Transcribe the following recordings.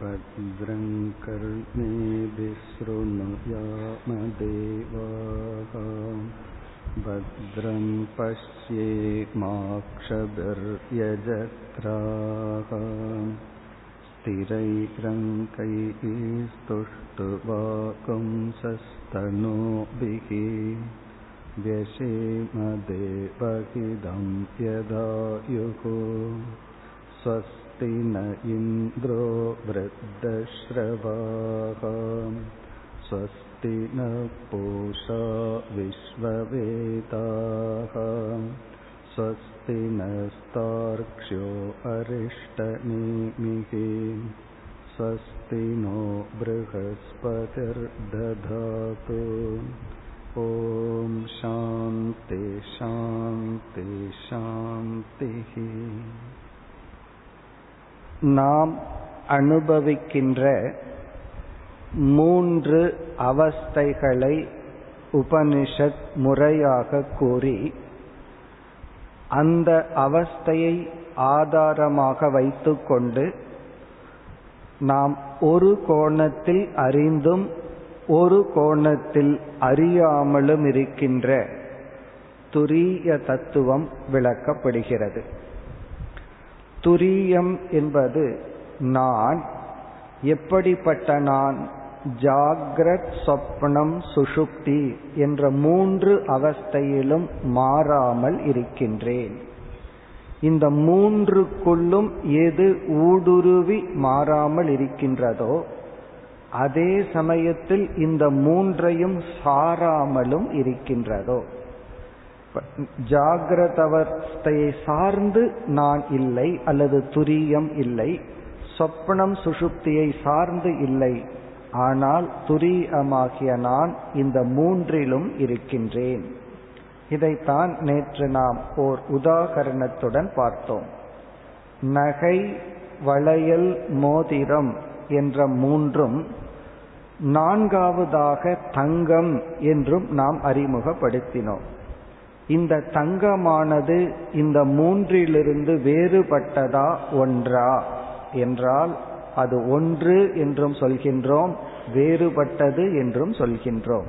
भद्रं कर्णेभिसृणुयामदेवाः भद्रं पश्येमाक्षभिर्यजत्राः स्थिरैरङ्कैः स्तुष्टुवाकुंसस्तनूभिः व्यशेमदेवहिदं यदायुः स्वस्ति न इन्द्रो वृद्धश्रवाः स्वस्ति न पूषा विश्ववेदाः स्वस्ति नस्तार्क्ष्यो अरिष्टनेमिः स्वस्ति नो बृहस्पतिर्दधातु ॐ शान्ति शान्ति शान्तिः நாம் அனுபவிக்கின்ற மூன்று அவஸ்தைகளை உபனிஷத் முறையாக கூறி அந்த அவஸ்தையை ஆதாரமாக வைத்துக்கொண்டு நாம் ஒரு கோணத்தில் அறிந்தும் ஒரு கோணத்தில் அறியாமலும் இருக்கின்ற துரிய தத்துவம் விளக்கப்படுகிறது. துரியம் என்பது நான் எப்படிப்பட்ட நான்? ஜாகிரத் சொப்னம் சுஷுப்தி என்ற மூன்று அவஸ்தையிலும் மாறாமல் இருக்கின்றேன். இந்த மூன்றுக்குள்ளும் எது ஊடுருவி மாறாமல் இருக்கின்றதோ அதே சமயத்தில் இந்த மூன்றையும் சாராமலும் இருக்கின்றதோ. ஜாகிரதவஸ்தையை சார்ந்து நான் இல்லை அல்லது துரியம் இல்லை சொப்னம் சுஷுப்தியை சார்ந்து இல்லை ஆனால் துரியமாகிய நான் இந்த மூன்றிலும் இருக்கின்றேன். இதைத்தான் நேற்று நாம் ஓர் உதாகரணத்துடன் பார்த்தோம். நகை வளையல் மோதிரம் என்ற மூன்றும் நான்காவதாக தங்கம் என்றும் நாம் அறிமுகப்படுத்தினோம். இந்த தங்கமானது இந்த மூன்றிலிருந்து வேறுபட்டதா ஒன்றா? என்றால் அது ஒன்று என்றும் சொல்கின்றோம் வேறுபட்டது என்றும் சொல்கின்றோம்.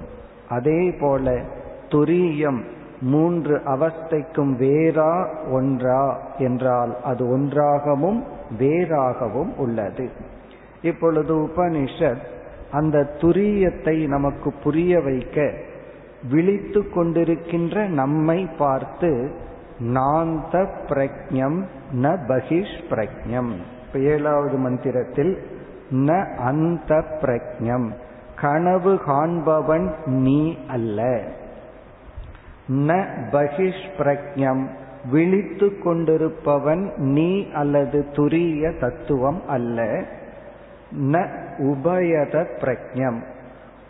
அதே போல துரியம் மூன்று அவஸ்தைக்கும் வேறா ஒன்றா? என்றால் அது ஒன்றாகவும் வேறாகவும் உள்ளது. இப்பொழுது உபனிஷத் அந்த துரியத்தை நமக்கு புரிய வைக்க விழித்து கொண்டிருக்கின்ற நம்மை பார்த்து நாந்த பிரக்ஞம் ந பகிஷ் பிரக்ஞம் ஏழாவது மந்திரத்தில் ந அந்த பிரக்ஞம் கனவு காண்பவன் நீ அல்ல. ந பகிஷ் பிரக்ஞம் விழித்து கொண்டிருப்பவன் நீ அல்லது துரிய தத்துவம் அல்ல. ந உபயத பிரக்ஞம்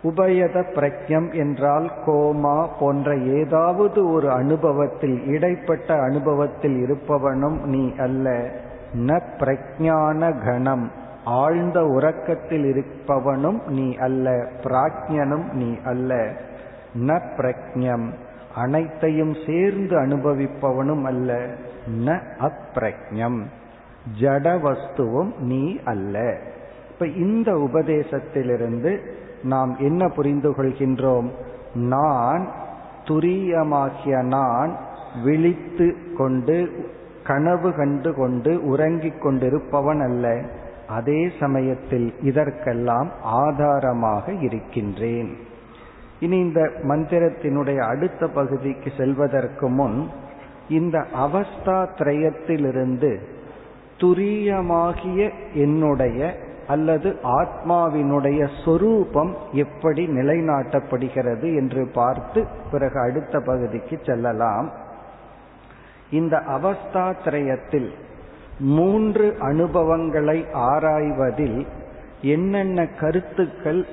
உபயத பிரக்ஞம் என்றால் கோமா போன்ற ஏதாவது ஒரு அனுபவத்தில் இடைப்பட்ட அனுபவத்தில் இருப்பவனும் நீ அல்ல. ந பிரஜான கணம். ஆழ்ந்த உறக்கத்தில் இருப்பவனும் நீ அல்ல. பிராஜ்யனும் நீ அல்ல. ந பிரக்ஞம் அனைத்தையும் சேர்ந்து அனுபவிப்பவனும் அல்ல. ந அப்பிரஜம் ஜட வஸ்துவும் நீ அல்ல. இப்ப இந்த உபதேசத்திலிருந்து நாம் என்ன புரிந்து கொள்கின்றோம் நான் துரியமாகிய நான் விழித்து கொண்டு கனவு கண்டு கொண்டு உறங்கிக் கொண்டிருப்பவன் அல்ல. அதே சமயத்தில் இதற்கெல்லாம் ஆதாரமாக இருக்கின்றேன். இனி இந்த மந்திரத்தினுடைய அடுத்த பகுதிக்கு செல்வதற்கு முன் இந்த அவஸ்தா திரயத்திலிருந்து துரியமாகிய என்னுடைய அல்லது ஆத்மாவினுடைய சொரூபம் எப்படி நிலைநாட்டப்படுகிறது என்று பார்த்து பிறகு அடுத்த பகுதிக்கு செல்லலாம். இந்த அவஸ்தா திரயத்தில் மூன்று அனுபவங்களை ஆராய்வதில் என்னென்ன கருத்துக்கள்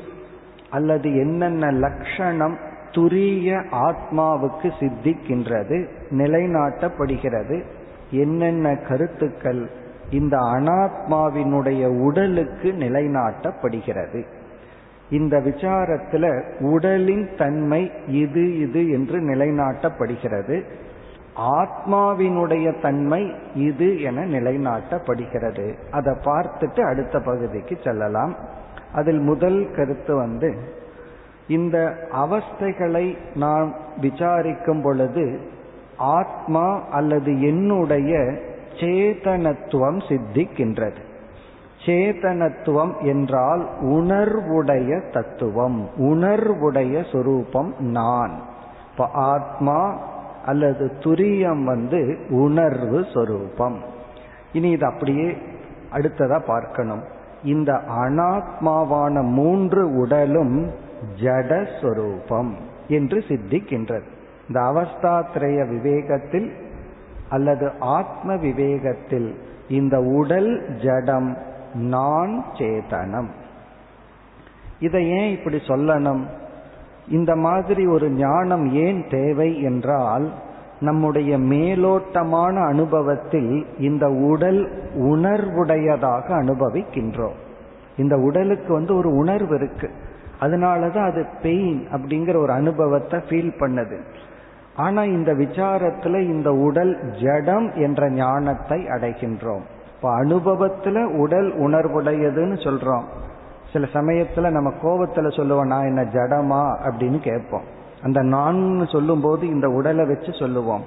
அல்லது என்னென்ன லட்சணம் துரிய ஆத்மாவுக்கு சித்திக்கின்றது நிலைநாட்டப்படுகிறது என்னென்ன கருத்துக்கள் இந்த அனாத்மாவினுடைய உடலுக்கு நிலைநாட்டப்படுகிறது. இந்த விசாரத்துல உடலின் தன்மை இது இது என்று நிலைநாட்டப்படுகிறது. ஆத்மாவினுடைய தன்மை இது என நிலைநாட்டப்படுகிறது. அதை பார்த்துட்டு அடுத்த பகுதிக்கு செல்லலாம். அதில் முதல் கருத்து வந்து இந்த அவஸ்தைகளை நாம் விசாரிக்கும் பொழுது ஆத்மா அல்லது என்னுடைய சேதனத்துவம் சித்திக்கின்றது. சேதனத்துவம் என்றால் உணர்வுடைய தத்துவம் உணர்வுடைய சொரூபம் நான். இப்ப ஆத்மா அல்லது துரியம் வந்து உணர்வு சொரூபம். இனி இது அப்படியே அடுத்ததா பார்க்கணும். இந்த அனாத்மாவான மூன்று உடலும் ஜடஸ்வரூபம் என்று சித்திக்கின்றது. இந்த அவஸ்தாத்திரய விவேகத்தில் அல்லது ஆத்ம விவேகத்தில் இந்த உடல் ஜடம் நான் சேதனம். இதை ஏன் இப்படி சொல்லணும்? இந்த மாதிரி ஒரு ஞானம் ஏன் தேவை என்றால் நம்முடைய மேலோட்டமான அனுபவத்தில் இந்த உடல் உணர்வுடையதாக அனுபவிக்கின்றோம். இந்த உடலுக்கு வந்து ஒரு உணர்வு இருக்கு. அதனாலதான் அது பெயின் அப்படிங்கிற ஒரு அனுபவத்தை ஃபீல் பண்ணுது. ஆனா இந்த விசாரத்துல இந்த உடல் ஜடம் என்ற ஞானத்தை அடைகின்றோம். இப்ப அனுபவத்துல உடல் உணர்வுடையதுன்னு சொல்றோம். சில சமயத்துல நம்ம கோபத்துல சொல்லுவோம் நான் என்ன ஜடமா? அப்படின்னு கேட்போம். அந்த நான் சொல்லும் போது இந்த உடலை வச்சு சொல்லுவோம்.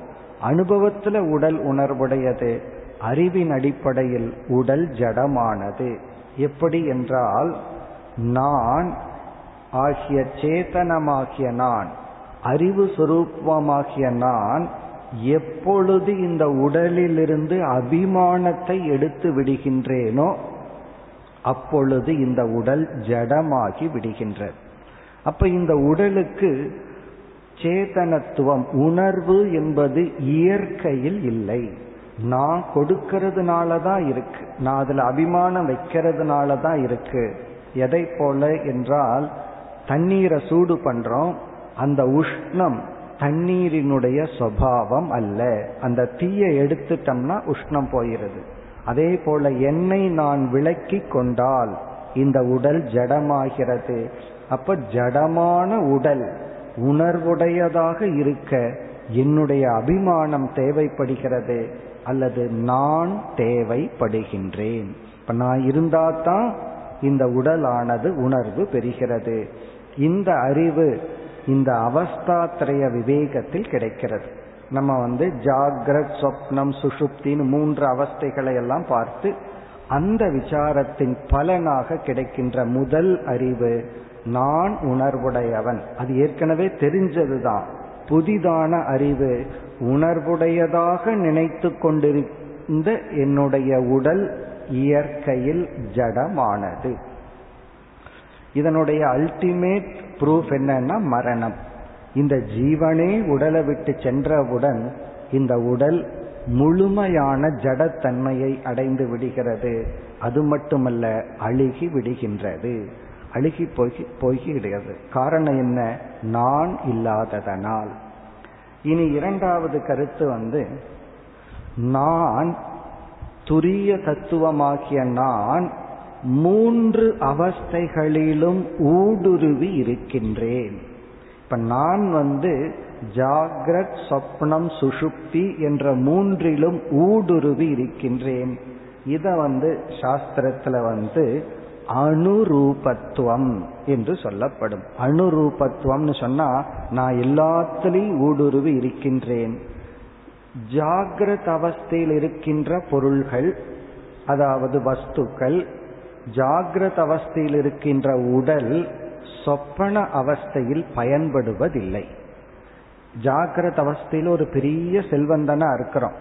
அனுபவத்துல உடல் உணர்வுடையது அறிவின் அடிப்படையில் உடல் ஜடமானது. எப்படி என்றால் நான் ஆகிய சேதனமாகிய நான் அறிவு சுரூபமாகிய நான் எப்பொழுது இந்த உடலிலிருந்து அபிமானத்தை எடுத்து விடுகின்றேனோ அப்பொழுது இந்த உடல் ஜடமாகி விடுகின்றது. அப்ப இந்த உடலுக்கு சேதனத்துவம் உணர்வு என்பது இயற்கையில் இல்லை. நான் கொடுக்கறதுனால தான் இருக்கு. நான் அதில் அபிமானம் வைக்கிறதுனால தான் இருக்கு. எதை போல என்றால் தண்ணீரை சூடு பண்றோம். அந்த உஷ்ணம் தண்ணீரினுடைய சுவாவம் அல்ல. அந்த தீயை எடுத்துட்டோம்னா உஷ்ணம் போயிருது. அதே போல என்னை நான் விளக்கி கொண்டால் இந்த உடல் ஜடமாகிறது. அப்ப ஜடமான உடல் உணர்வுடையதாக இருக்க என்னுடைய அபிமானம் தேவைப்படுகிறது அல்லது நான் தேவைப்படுகின்றேன். இப்ப நான் இருந்தாதான் இந்த உடலானது உணர்வு பெறுகிறது. இந்த அறிவு இந்த அவஸ்தாத்திரைய விவேகத்தில் கிடைக்கிறது. நம்ம வந்து ஜாகிரத் சொப்னம் சுஷுப்தின்னு மூன்று அவஸ்தைகளை எல்லாம் பார்த்து அந்த விசாரத்தின் பலனாக கிடைக்கின்ற முதல் அறிவு நான் உணர்வுடையவன். அது ஏற்கனவே தெரிஞ்சதுதான். புதிதான அறிவு உணர்வுடையதாக நினைத்து கொண்டிருந்த என்னுடைய உடல் இயற்கையில் ஜடமானது. இதனுடைய அல்டிமேட் ப்ரூஃப் என்னன்னா மரணம். இந்த ஜீவனே உடலை விட்டு சென்றவுடன் இந்த உடல் முழுமையான ஜடத்தன்மையை அடைந்து விடுகிறது. அது மட்டுமல்ல அழுகி விடுகின்றது. அழுகி போகி போய்கிடுகிறது. காரணம் என்ன? நான் இல்லாததனால். இனி இரண்டாவது கருத்து வந்து நான் துரிய தத்துவமாகிய நான் மூன்று அவஸ்தைகளிலும் ஊடுருவி இருக்கின்றேன். இப்ப நான் வந்து ஜாகிரத் சொப்னம் சுஷுப்தி என்ற மூன்றிலும் ஊடுருவி இருக்கின்றேன். இத வந்து சாஸ்திரத்துல வந்து அனுரூபத்துவம் என்று சொல்லப்படும். அனுரூபத்துவம்னு சொன்னா நான் எல்லாத்திலையும் ஊடுருவி இருக்கின்றேன். ஜாகிரத் அவஸ்தையில் இருக்கின்ற பொருள்கள் அதாவது வஸ்துக்கள் ஜாகிரத அவஸ்தையில் இருக்கின்ற உடல் சொப்பன அவஸ்தையில் பயன்படுவதில்லை. ஜாகிரத அவஸ்தையில் ஒரு பெரிய செல்வந்தனா இருக்கிறோம்.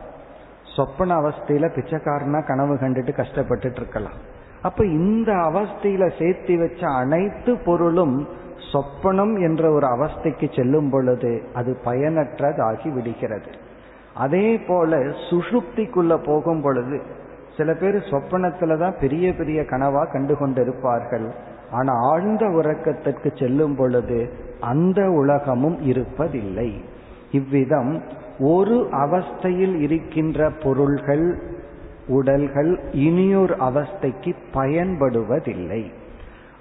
சொப்பன அவஸ்தையில பிச்சைக்காரனா கனவு கண்டுட்டு கஷ்டப்பட்டுட்டு இருக்கலாம். அப்ப இந்த அவஸ்தையில சேர்த்து வச்ச அனைத்து பொருளும் சொப்பனம் என்ற ஒரு அவஸ்தைக்கு செல்லும் பொழுது அது பயனற்றதாகி விடுகிறது. அதே போல சுஷுப்திக்குள்ள போகும் பொழுது சில பேர் சொப்பனத்துல தான் பெரிய பெரிய கனவா கண்டு கொண்டிருப்பார்கள் ஆனா ஆழ்ந்த உறக்கத்திற்கு செல்லும் பொழுது அந்த உலகமும் இருப்பதில்லை. இவ்விதம் ஒரு அவஸ்தையில் இருக்கின்ற பொருள்கள் உடல்கள் இனியொரு அவஸ்தைக்கு பயன்படுவதில்லை.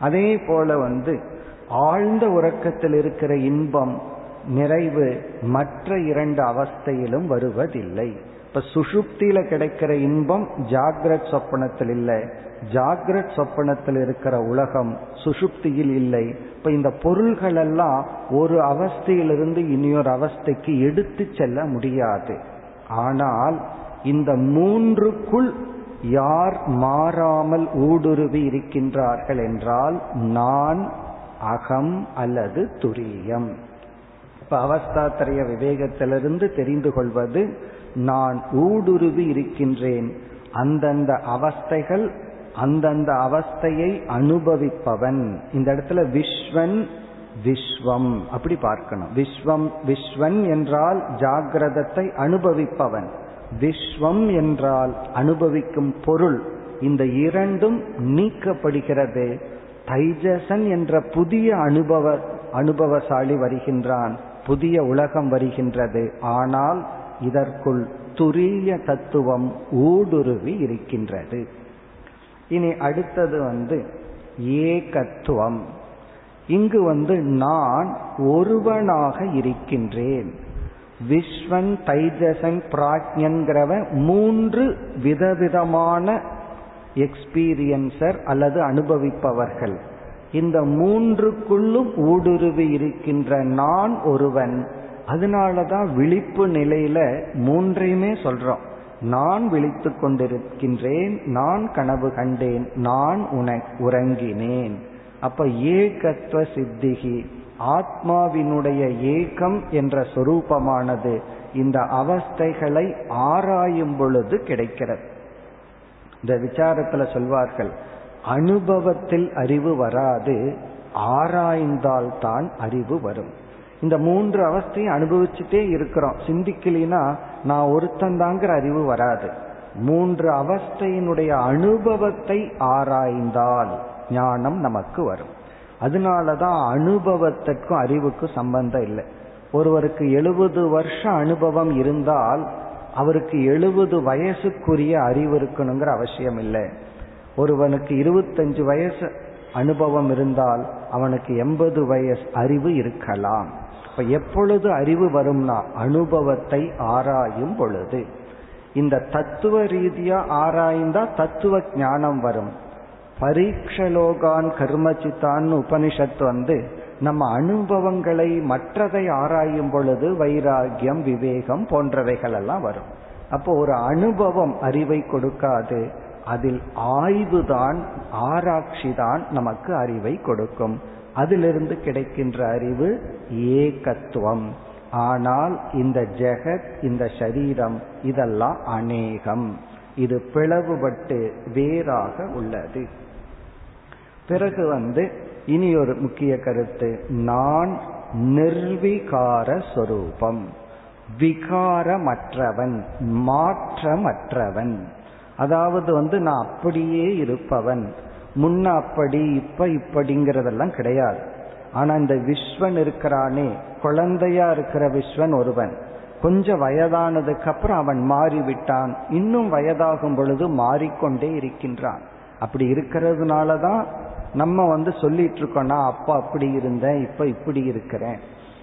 அதே போல வந்து ஆழ்ந்த உறக்கத்தில் இருக்கிற இன்பம் நிறைவு மற்ற இரண்டு அவஸ்தையிலும் வருவதில்லை. இப்ப சுஷுப்தியில கிடைக்கிற இன்பம் ஜாகிரத் சொப்பனத்தில் இல்லை. ஜாகிரத் சொப்பனத்தில் இருக்கிற உலகம் சுஷுப்தியில் இல்லை. இப்ப இந்த பொருள்கள் எல்லாம் ஒரு அவஸ்தையிலிருந்து இனியொரு அவஸ்தைக்கு எடுத்து செல்ல முடியாது. ஆனால் இந்த மூன்றுக்குள் யார் மாறாமல் ஊடுருவி இருக்கின்றார்கள் என்றால் நான் அகம் அல்லது துரியம். இப்ப அவஸ்தாத்திரைய விவேகத்திலிருந்து தெரிந்து கொள்வது நான் ஊடுருவி இருக்கின்றேன். அந்தந்த அவஸ்தைகள் அந்தந்த அவஸ்தையை அனுபவிப்பவன். இந்த இடத்துல விஸ்வன் விஸ்வம். அப்படி பார்க்கணும். விஸ்வம் விஸ்வன் என்றால் ஜாகிரதத்தை அனுபவிப்பவன். விஸ்வம் என்றால் அனுபவிக்கும் பொருள். இந்த இரண்டும் நீக்கப்படுகிறது. தைஜசன் என்ற புதிய அனுபவ அனுபவசாலி வருகின்றான். புதிய உலகம் வருகின்றது. ஆனால் இதற்குள் துரிய தத்துவம் ஊடுருவி இருக்கின்றது. இனி அடுத்தது வந்து ஏகத்துவம். இங்கு வந்து நான் ஒருவனாக இருக்கின்றேன். விஸ்வன் தைஜசன் பிராஜ்யன்கிறவன் மூன்று விதவிதமான எக்ஸ்பீரியன்சர் அல்லது அனுபவிப்பவர்கள். இந்த மூன்றுக்குள்ளும் ஊடுருவி இருக்கின்ற நான் ஒருவன். அதனாலதான் விழிப்பு நிலையில மூன்றையுமே சொல்றோம். நான் விழித்து கொண்டிருக்கின்றேன் நான் கனவு கண்டேன் நான் உன உறங்கினேன். அப்ப ஏகத்துவ சித்திகி ஆத்மாவினுடைய ஏகம் என்ற சொரூபமானது இந்த அவஸ்தைகளை ஆராயும் பொழுது கிடைக்கிறது. இந்த விசாரத்துல சொல்வார்கள் அனுபவத்தில் அறிவு வராது ஆராய்ந்தால்தான் அறிவு வரும். இந்த மூன்று அவஸ்தையும் அனுபவிச்சுட்டே இருக்கிறோம். சிந்திக்கலினா நான் ஒருத்தந்தாங்கிற அறிவு வராது. மூன்று அவஸ்தையினுடைய அனுபவத்தை ஆராய்ந்தால் ஞானம் நமக்கு வரும். அதனாலதான் அனுபவத்திற்கும் அறிவுக்கும் சம்பந்தம் இல்லை. ஒருவருக்கு எழுபது வருஷம் அனுபவம் இருந்தால் அவருக்கு எழுபது வயசுக்குரிய அறிவு இருக்கணுங்கிற அவசியம் இல்லை. ஒருவனுக்கு இருபத்தஞ்சு வயசு அனுபவம் இருந்தால் அவனுக்கு எண்பது வயசு அறிவு இருக்கலாம். இப்ப எப்பொழுது அறிவு வரும்னா அனுபவத்தை ஆராயும் பொழுது. இந்த தத்துவ ரீதியா ஆராய்ந்தா தத்துவ ஞானம் வரும். பரீட்சலோகான் கர்மச்சித்தான் உபனிஷத் வந்து நம்ம அனுபவங்களை மற்றதை ஆராயும் பொழுது வைராகியம் விவேகம் போன்றவைகள் எல்லாம் வரும். அப்போ ஒரு அனுபவம் அறிவை கொடுக்காது அதில் ஆய்வுதான் ஆராய்ச்சி தான் நமக்கு அறிவை கொடுக்கும். அதிலிருந்து கிடைக்கின்ற அறிவு ஏகத்துவம். ஆனால் இந்த ஜெகத் இந்த சரீரம் இதெல்லாம் அநேகம். இது பிளவுபட்டு வேறாக உள்ளது. பிறகு வந்து இனி ஒரு முக்கிய கருத்து நான் நிர்விகார சொரூபம். விகாரமற்றவன் மாற்றமற்றவன். அதாவது வந்து நான் அப்படியே இருப்பவன். முன்ன அப்படி இப்ப இப்படிங்கிறதெல்லாம் கிடையாது. ஆனா இந்த விஸ்வன் இருக்கிறானே குழந்தையா இருக்கிற விஸ்வன் ஒருவன். கொஞ்சம் வயதானதுக்கு அப்புறம் அவன் மாறிவிட்டான். இன்னும் வயதாகும் பொழுது மாறிக்கொண்டே இருக்கின்றான். அப்படி இருக்கிறதுனால தான் நம்ம வந்து சொல்லிட்டு இருக்கோம்னா அப்பா அப்படி இருந்தேன் இப்ப இப்படி இருக்கிறேன்.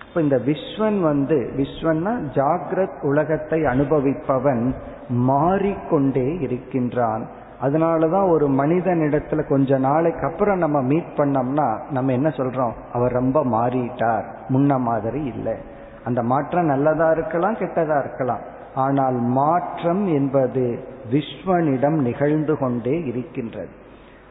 இப்ப இந்த விஸ்வன் வந்து விஸ்வன்னா ஜாகிரத் உலகத்தை அனுபவிப்பவன் மாறிக்கொண்டே இருக்கின்றான். அதனாலதான் ஒரு மனிதனிடத்துல கொஞ்ச நாளைக்கு அப்புறம் நம்ம மீட் பண்ணோம்னா நம்ம என்ன சொல்றோம்? அவர் ரொம்ப மாறிட்டார். முன்ன மாதிரி இல்லை. அந்த மாற்றம் நல்லதா இருக்கலாம் கெட்டதா இருக்கலாம். ஆனால் மாற்றம் என்பது விஸ்வனிடம் நிகழ்ந்து கொண்டே இருக்கின்றது.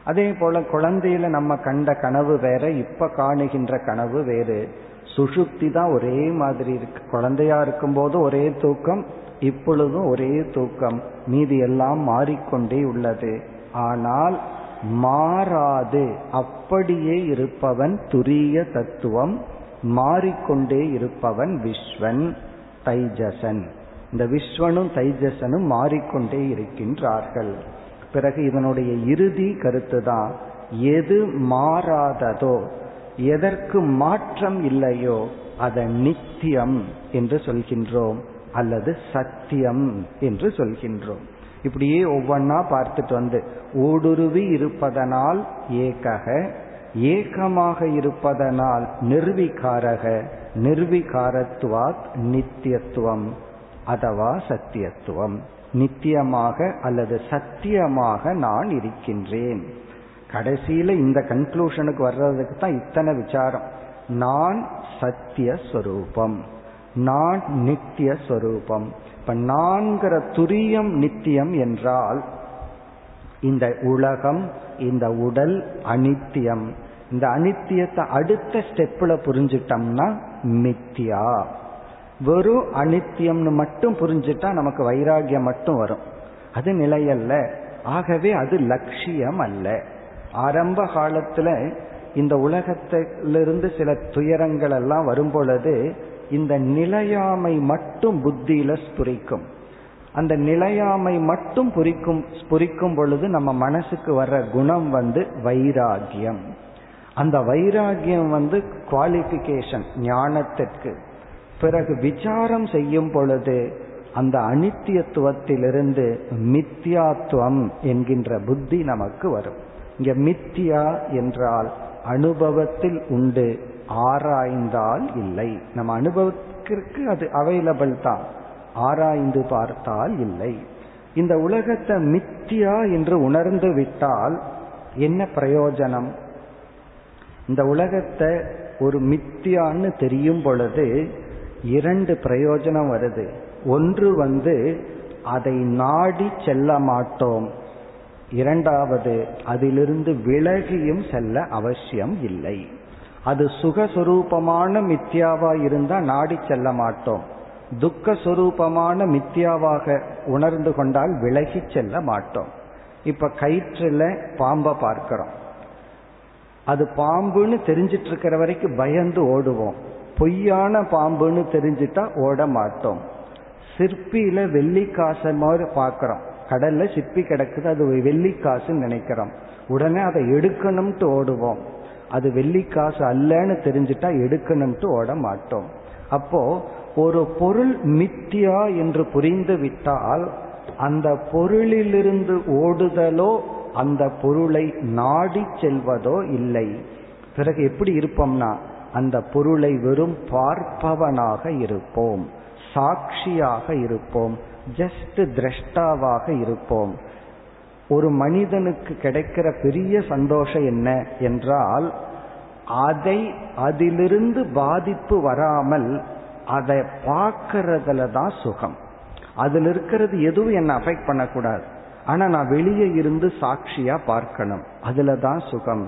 அதே போல குழந்தையில நம்ம கண்ட கனவு வேற இப்ப காணுகின்ற கனவு வேறு. சுஷுப்தி தான் ஒரே மாதிரி இருக்கு. குழந்தையா இருக்கும் போது ஒரே தூக்கம் இப்பொழுதும் ஒரே தூக்கம். மீதி எல்லாம் மாறிக்கொண்டே உள்ளது. ஆனால் மாறாது. அப்படியே இருப்பவன் துரிய தத்துவம் மாறிக்கொண்டே இருப்பவன் விஸ்வன் தைஜசன். இந்த விஸ்வனும் தைஜசனும் மாறிக்கொண்டே இருக்கின்றார்கள். பிறகு இதனுடைய இறுதி கருத்து தான் எது மாறாததோ எதற்கு மாற்றம் இல்லையோ அதை நித்தியம் என்று சொல்கின்றோம். அல்லது சத்தியம் என்று சொல்கின்றோம். இப்படியே ஒவ்வொன்னா பார்த்துட்டு வந்து ஊடுருவி இருப்பதனால் ஏகக ஏகமாக இருப்பதனால் நிர்விகாரக நிர்விகாரத்துவாத் நித்தியத்துவம் அதவா சத்தியத்துவம். நித்தியமாக அல்லது சத்தியமாக நான் இருக்கின்றேன். கடைசியில இந்த கன்க்ளூஷனுக்கு வர்றதுக்கு தான் இத்தனை விசாரம். நான் சத்திய சொரூபம் நான் நித்திய ஸ்வரூபம் இப்ப நான்கிற துரியம் நித்தியம் என்றால் இந்த உலகம் இந்த உடல் அனித்தியம். இந்த அனித்தியத்தை அடுத்த ஸ்டெப்ல புரிஞ்சிட்டோம்னா மித்தியா வெறும் அனித்தியம்னு மட்டும் புரிஞ்சுட்டா நமக்கு வைராகியம் மட்டும் வரும். அது நிலையல்ல. ஆகவே அது லட்சியம் அல்ல. ஆரம்ப காலத்துல இந்த உலகத்திலிருந்து சில துயரங்கள் எல்லாம் வரும் பொழுது இந்த நிலையாமை மட்டும் புத்தியில ஸ்புரிக்கும். அந்த நிலையாமை மட்டும் புரிக்கும் புரிக்கும் பொழுது நம்ம மனசுக்கு வர்ற குணம் வந்து வைராகியம். அந்த வைராகியம் வந்து குவாலிபிகேஷன் ஞானத்திற்கு. பிறகு விசாரம் செய்யும் பொழுது அந்த அனித்தியத்துவத்திலிருந்து மித்தியாத்துவம் என்கின்ற புத்தி நமக்கு வரும். இங்க மித்தியா என்றால் அனுபவத்தில் உண்டு ஆராய்ந்தால் இல்லை. நம்ம அனுபவத்திற்கு அது அவைலபிள் தான். ஆராய்ந்து பார்த்தால் இல்லை. இந்த உலகத்தை மித்தியா என்று உணர்ந்து விட்டால் என்ன பிரயோஜனம்? இந்த உலகத்தை ஒரு மித்தியான்னு தெரியும் பொழுது இரண்டு பிரயோஜனம் வருது. ஒன்று வந்து அதை நாடி செல்ல மாட்டோம். இரண்டாவது அதிலிருந்து விலகியும் செல்ல அவசியம் இல்லை. அது சுகஸ்வரூபமான மித்யாவா இருந்தா நாடி செல்ல மாட்டோம். துக்க சுரூபமான மித்யாவாக உணர்ந்து கொண்டால் விலகி செல்ல மாட்டோம். இப்ப கயிற்றுல பாம்பை பார்க்கிறோம். அது பாம்புன்னு தெரிஞ்சிட்டு இருக்கிற வரைக்கும் பயந்து ஓடுவோம். பொய்யான பாம்புன்னு தெரிஞ்சிட்டா ஓட மாட்டோம். சிற்பியில வெள்ளிக்காசை மாதிரி பார்க்கிறோம். கடல்ல சிற்பி கிடக்குது அது வெள்ளிக்காசுன்னு நினைக்கிறோம். உடனே அதை எடுக்கணும்ட்டு ஓடுவோம். அது வெள்ளிக்காசு அல்லன்னு தெரிஞ்சிட்டா எடுக்கணும்ட்டு ஓட மாட்டோம். அப்போ ஒரு பொருள் மித்தியா என்று புரிந்து விட்டால் அந்த பொருளிலிருந்து ஓடுதலோ அந்த பொருளை நாடி செல்வதோ இல்லை. பிறகு எப்படி இருப்போம்னா அந்த பொருளை வெறும் பார்ப்பவனாக இருப்போம். சாட்சியாக இருப்போம். ஜஸ்ட் திரஷ்டாவாக இருப்போம். ஒரு மனிதனுக்கு கிடைக்கிற பெரிய சந்தோஷம் என்ன என்றால் அதை அதிலிருந்து பாதிப்பு வராமல் அதை பார்க்கறதுல தான் சுகம். அதில் இருக்கிறது எதுவும் என்னை அஃபெக்ட் பண்ணக்கூடாது. ஆனா நான் வெளியே இருந்து சாட்சியா பார்க்கணும். அதுல தான் சுகம்.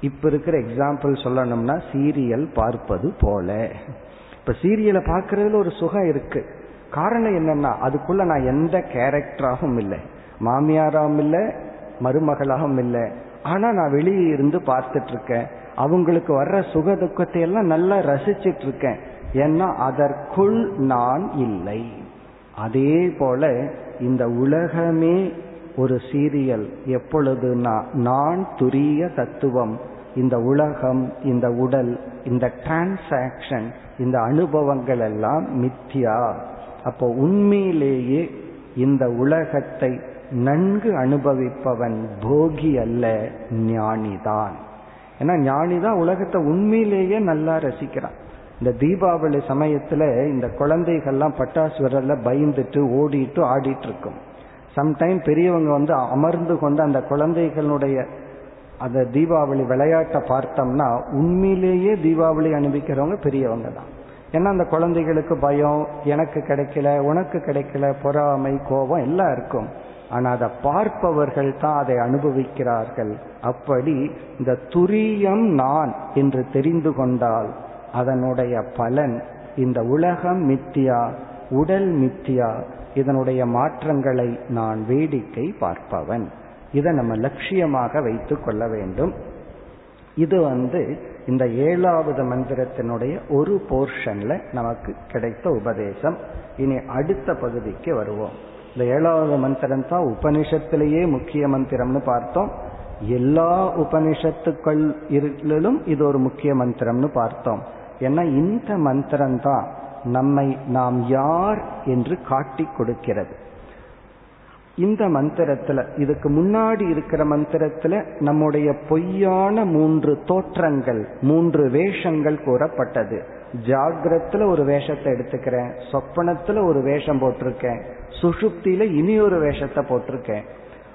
இப்ப இருக்கிற எக்ஸாம்பிள் சொல்லணும்னா சீரியல் பார்ப்பது போல. இப்ப சீரியலை பார்க்கறதுல ஒரு சுகம் இருக்கு. காரணம் என்னன்னா அதுக்குள்ள நான் எந்த கேரக்டராகவும் இல்லை. மாமியாராகவும் இல்லை மருமகளாகவும் இல்லை. ஆனா நான் வெளியே இருந்து பார்த்துட்டு இருக்கேன் அவங்களுக்கு வர்ற சுக துக்கத்தை எல்லாம் நல்லா ரசிச்சிட்டு இருக்கேன் ஏன்னா அதற்குள் நான் இல்லை. அதே போல இந்த உலகமே ஒரு சீரியல். எப்பொழுதுனா நான் துரிய தத்துவம். இந்த உலகம் இந்த உடல் இந்த டிரான்சாக்சன் இந்த அனுபவங்கள் எல்லாம் மித்தியா அப்போ உண்மையிலேயே இந்த உலகத்தை நன்கு அனுபவிப்பவன் போகி அல்ல ஞானிதான். ஏன்னா ஞானிதான் உலகத்தை உண்மையிலேயே நல்லா ரசிக்கிறான். இந்த தீபாவளி சமயத்துல இந்த குழந்தைகள்லாம் பட்டாசு விரல்ல பயந்துட்டு ஓடிட்டு ஆடிட்டு இருக்கும் சம்டைம் பெரியவங்க வந்து அமர்ந்து கொண்டு அந்த குழந்தைகளுடைய அந்த தீபாவளி விளையாட்டை பார்த்தோம்னா உண்மையிலேயே தீபாவளி அனுபவிக்கிறவங்க பெரியவங்க தான் ஏன்னா அந்த குழந்தைகளுக்கு பயம் எனக்கு கிடைக்கல உனக்கு கிடைக்கல பொறாமை கோபம் எல்லாம் இருக்கும். ஆனா அதை பார்ப்பவர்கள் தான் அதை அனுபவிக்கிறார்கள். அப்படி இந்த துரியம் நான் என்று தெரிந்து கொண்டால் அதனுடைய பலன் இந்த உலகம் மித்தியா உடல் மித்தியா இதனுடைய மாற்றங்களை நான் வேடிக்கை பார்ப்பவன். இதை நம்ம லட்சியமாக வைத்து கொள்ள வேண்டும். இது வந்து இந்த ஏழாவது மந்திரத்தினுடைய ஒரு போர்ஷன்ல நமக்கு கிடைத்த உபதேசம். இனி அடுத்த பகுதிக்கு வருவோம். இந்த ஏழாவது மந்திரம் தான் உபனிஷத்திலேயே முக்கிய மந்திரம்னு பார்த்தோம். எல்லா உபனிஷத்துக்களிலும் இது ஒரு முக்கிய மந்திரம்னு பார்த்தோம். ஏன்னா இந்த மந்திரம் தான் நம்மை நாம் யார் என்று காட்டி கொடுக்கிறது. இந்த மந்திரத்துல இதுக்கு முன்னாடி இருக்கிற மந்திரத்துல நம்முடைய பொய்யான மூன்று தோற்றங்கள் மூன்று வேஷங்கள் கூறப்பட்டது. ஜாகிரத்துல ஒரு வேஷத்தை எடுத்துக்கிறேன் சொப்பனத்துல ஒரு வேஷம் போட்டிருக்கேன் சுஷுப்தியில இனி ஒரு வேஷத்தை போட்டிருக்கேன்.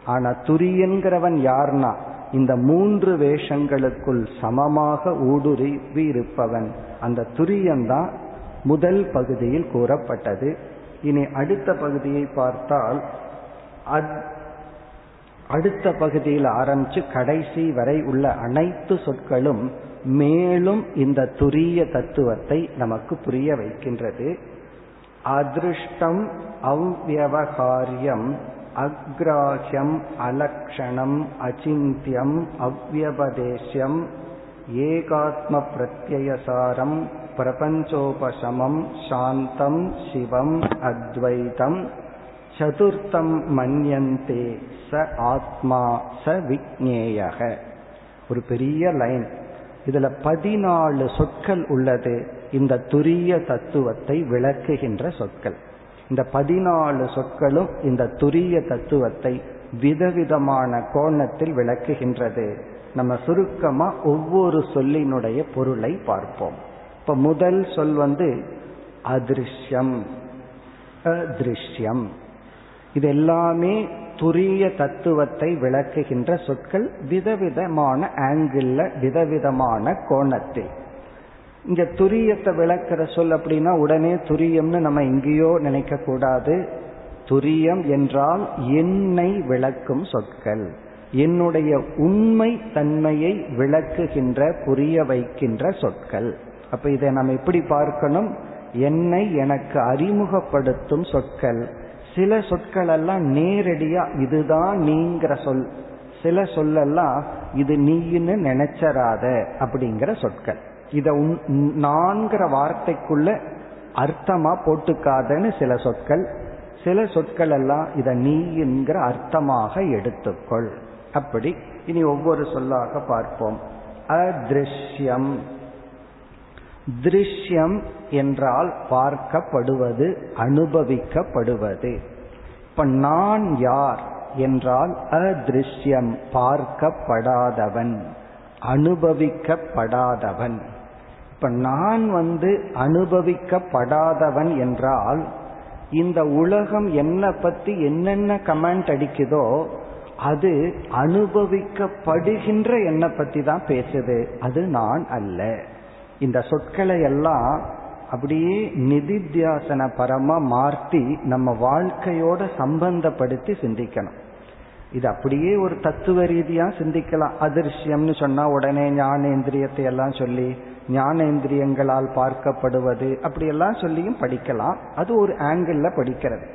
ஆனா துரியன்கிறவன் யார்னா இந்த மூன்று வேஷங்களுக்குள் சமமாக ஊடுருவி இருப்பவன். அந்த துரியன்தான் முதல் பகுதியில் கூறப்பட்டது. இனி அடுத்த பகுதியை பார்த்தால் அடுத்த பகுதியில் ஆரம்பிச்சு கடைசி வரை உள்ள அனைத்து சொற்களும் மேலும் இந்த துரிய தத்துவத்தை நமக்கு புரிய வைக்கின்றது. அதிருஷ்டம் அவ்வகாரியம் அக்ராஹ்யம் அலக்ஷணம் அச்சிந்தியம் அவ்வபதேசியம் ஏகாத்ம பிரத்யசாரம் பிரபஞ்சோபசமம் சாந்தம் சிவம் அத்வைதம் சதுர்த்தம் மன்யந்தே ச ஆத்மா ச விக்னேயக ஒரு பெரிய லைன். இதுல பதினாலு சொற்கள் உள்ளது. இந்த துரிய தத்துவத்தை விளக்குகின்ற சொற்கள். இந்த பதினாலு சொற்களும் இந்த துரிய தத்துவத்தை விதவிதமான கோணத்தில் விளக்குகின்றது. நம்ம சுருக்கமா ஒவ்வொரு சொல்லினுடைய பொருளை பார்ப்போம். இப்ப முதல் சொல் வந்து அதிருஷ்யம் அதிருஷ்யம். இது எல்லாமே துரிய தத்துவத்தை விளக்குகின்ற சொற்கள் விதவிதமான ஆங்கிள் விதவிதமான கோணத்தில். இங்க துரியத்தை விளக்கிற சொல் அப்படின்னா உடனே துரியம்னு நம்ம எங்கேயோ நினைக்க கூடாது. துரியம் என்றால் என்னை விளக்கும் சொற்கள். என்னுடைய உண்மை தன்மையை விளக்குகின்ற புரிய வைக்கின்ற சொற்கள். அப்ப இதை நம்ம எப்படி பார்க்கணும்? என்னை எனக்கு அறிமுகப்படுத்தும் சொற்கள். சில சொற்கள் எல்லாம் நேரடியா இதுதான் நீங்கிற சொல். சில சொல்லெல்லாம் இது நீன்னு நினைச்சராத அப்படிங்கிற சொற்கள். இத நான்கிற வார்த்தைக்குள்ள அர்த்தமா போட்டுக்காதன்னு சில சொற்கள். சில சொற்கள் எல்லாம் இத நீங்கிற அர்த்தமாக எடுத்துக்கொள். அப்படி இனி ஒவ்வொரு சொல்லாக பார்ப்போம். அதிருஷ்யம். திருஷ்யம் என்றால் பார்க்கப்படுவது அனுபவிக்கப்படுவது. இப்ப நான் யார் என்றால் அதிருஷ்யம் பார்க்கப்படாதவன் அனுபவிக்கப்படாதவன். இப்ப நான் வந்து அனுபவிக்கப்படாதவன் என்றால் இந்த உலகம் என்ன பத்தி என்னென்ன கமெண்ட் அடிக்குதோ அது அனுபவிக்கப்படுகின்ற என்னை பத்தி தான் பேசுது. அது நான் அல்ல. இந்த சொற்களை எல்லாம் அப்படியே நிதித்தியாசன பரமா மாற்றி நம்ம வாழ்க்கையோட சம்பந்தப்படுத்தி சிந்திக்கணும். இது அப்படியே ஒரு தத்துவ ரீதியா சிந்திக்கலாம். அதிர்ஷ்யம்னு சொன்னா உடனே ஞானேந்திரியத்தை எல்லாம் சொல்லி ஞானேந்திரியங்களால் பார்க்கப்படுவது அப்படியெல்லாம் சொல்லியும் படிக்கலாம். அது ஒரு ஆங்கிள் படிக்கிறது.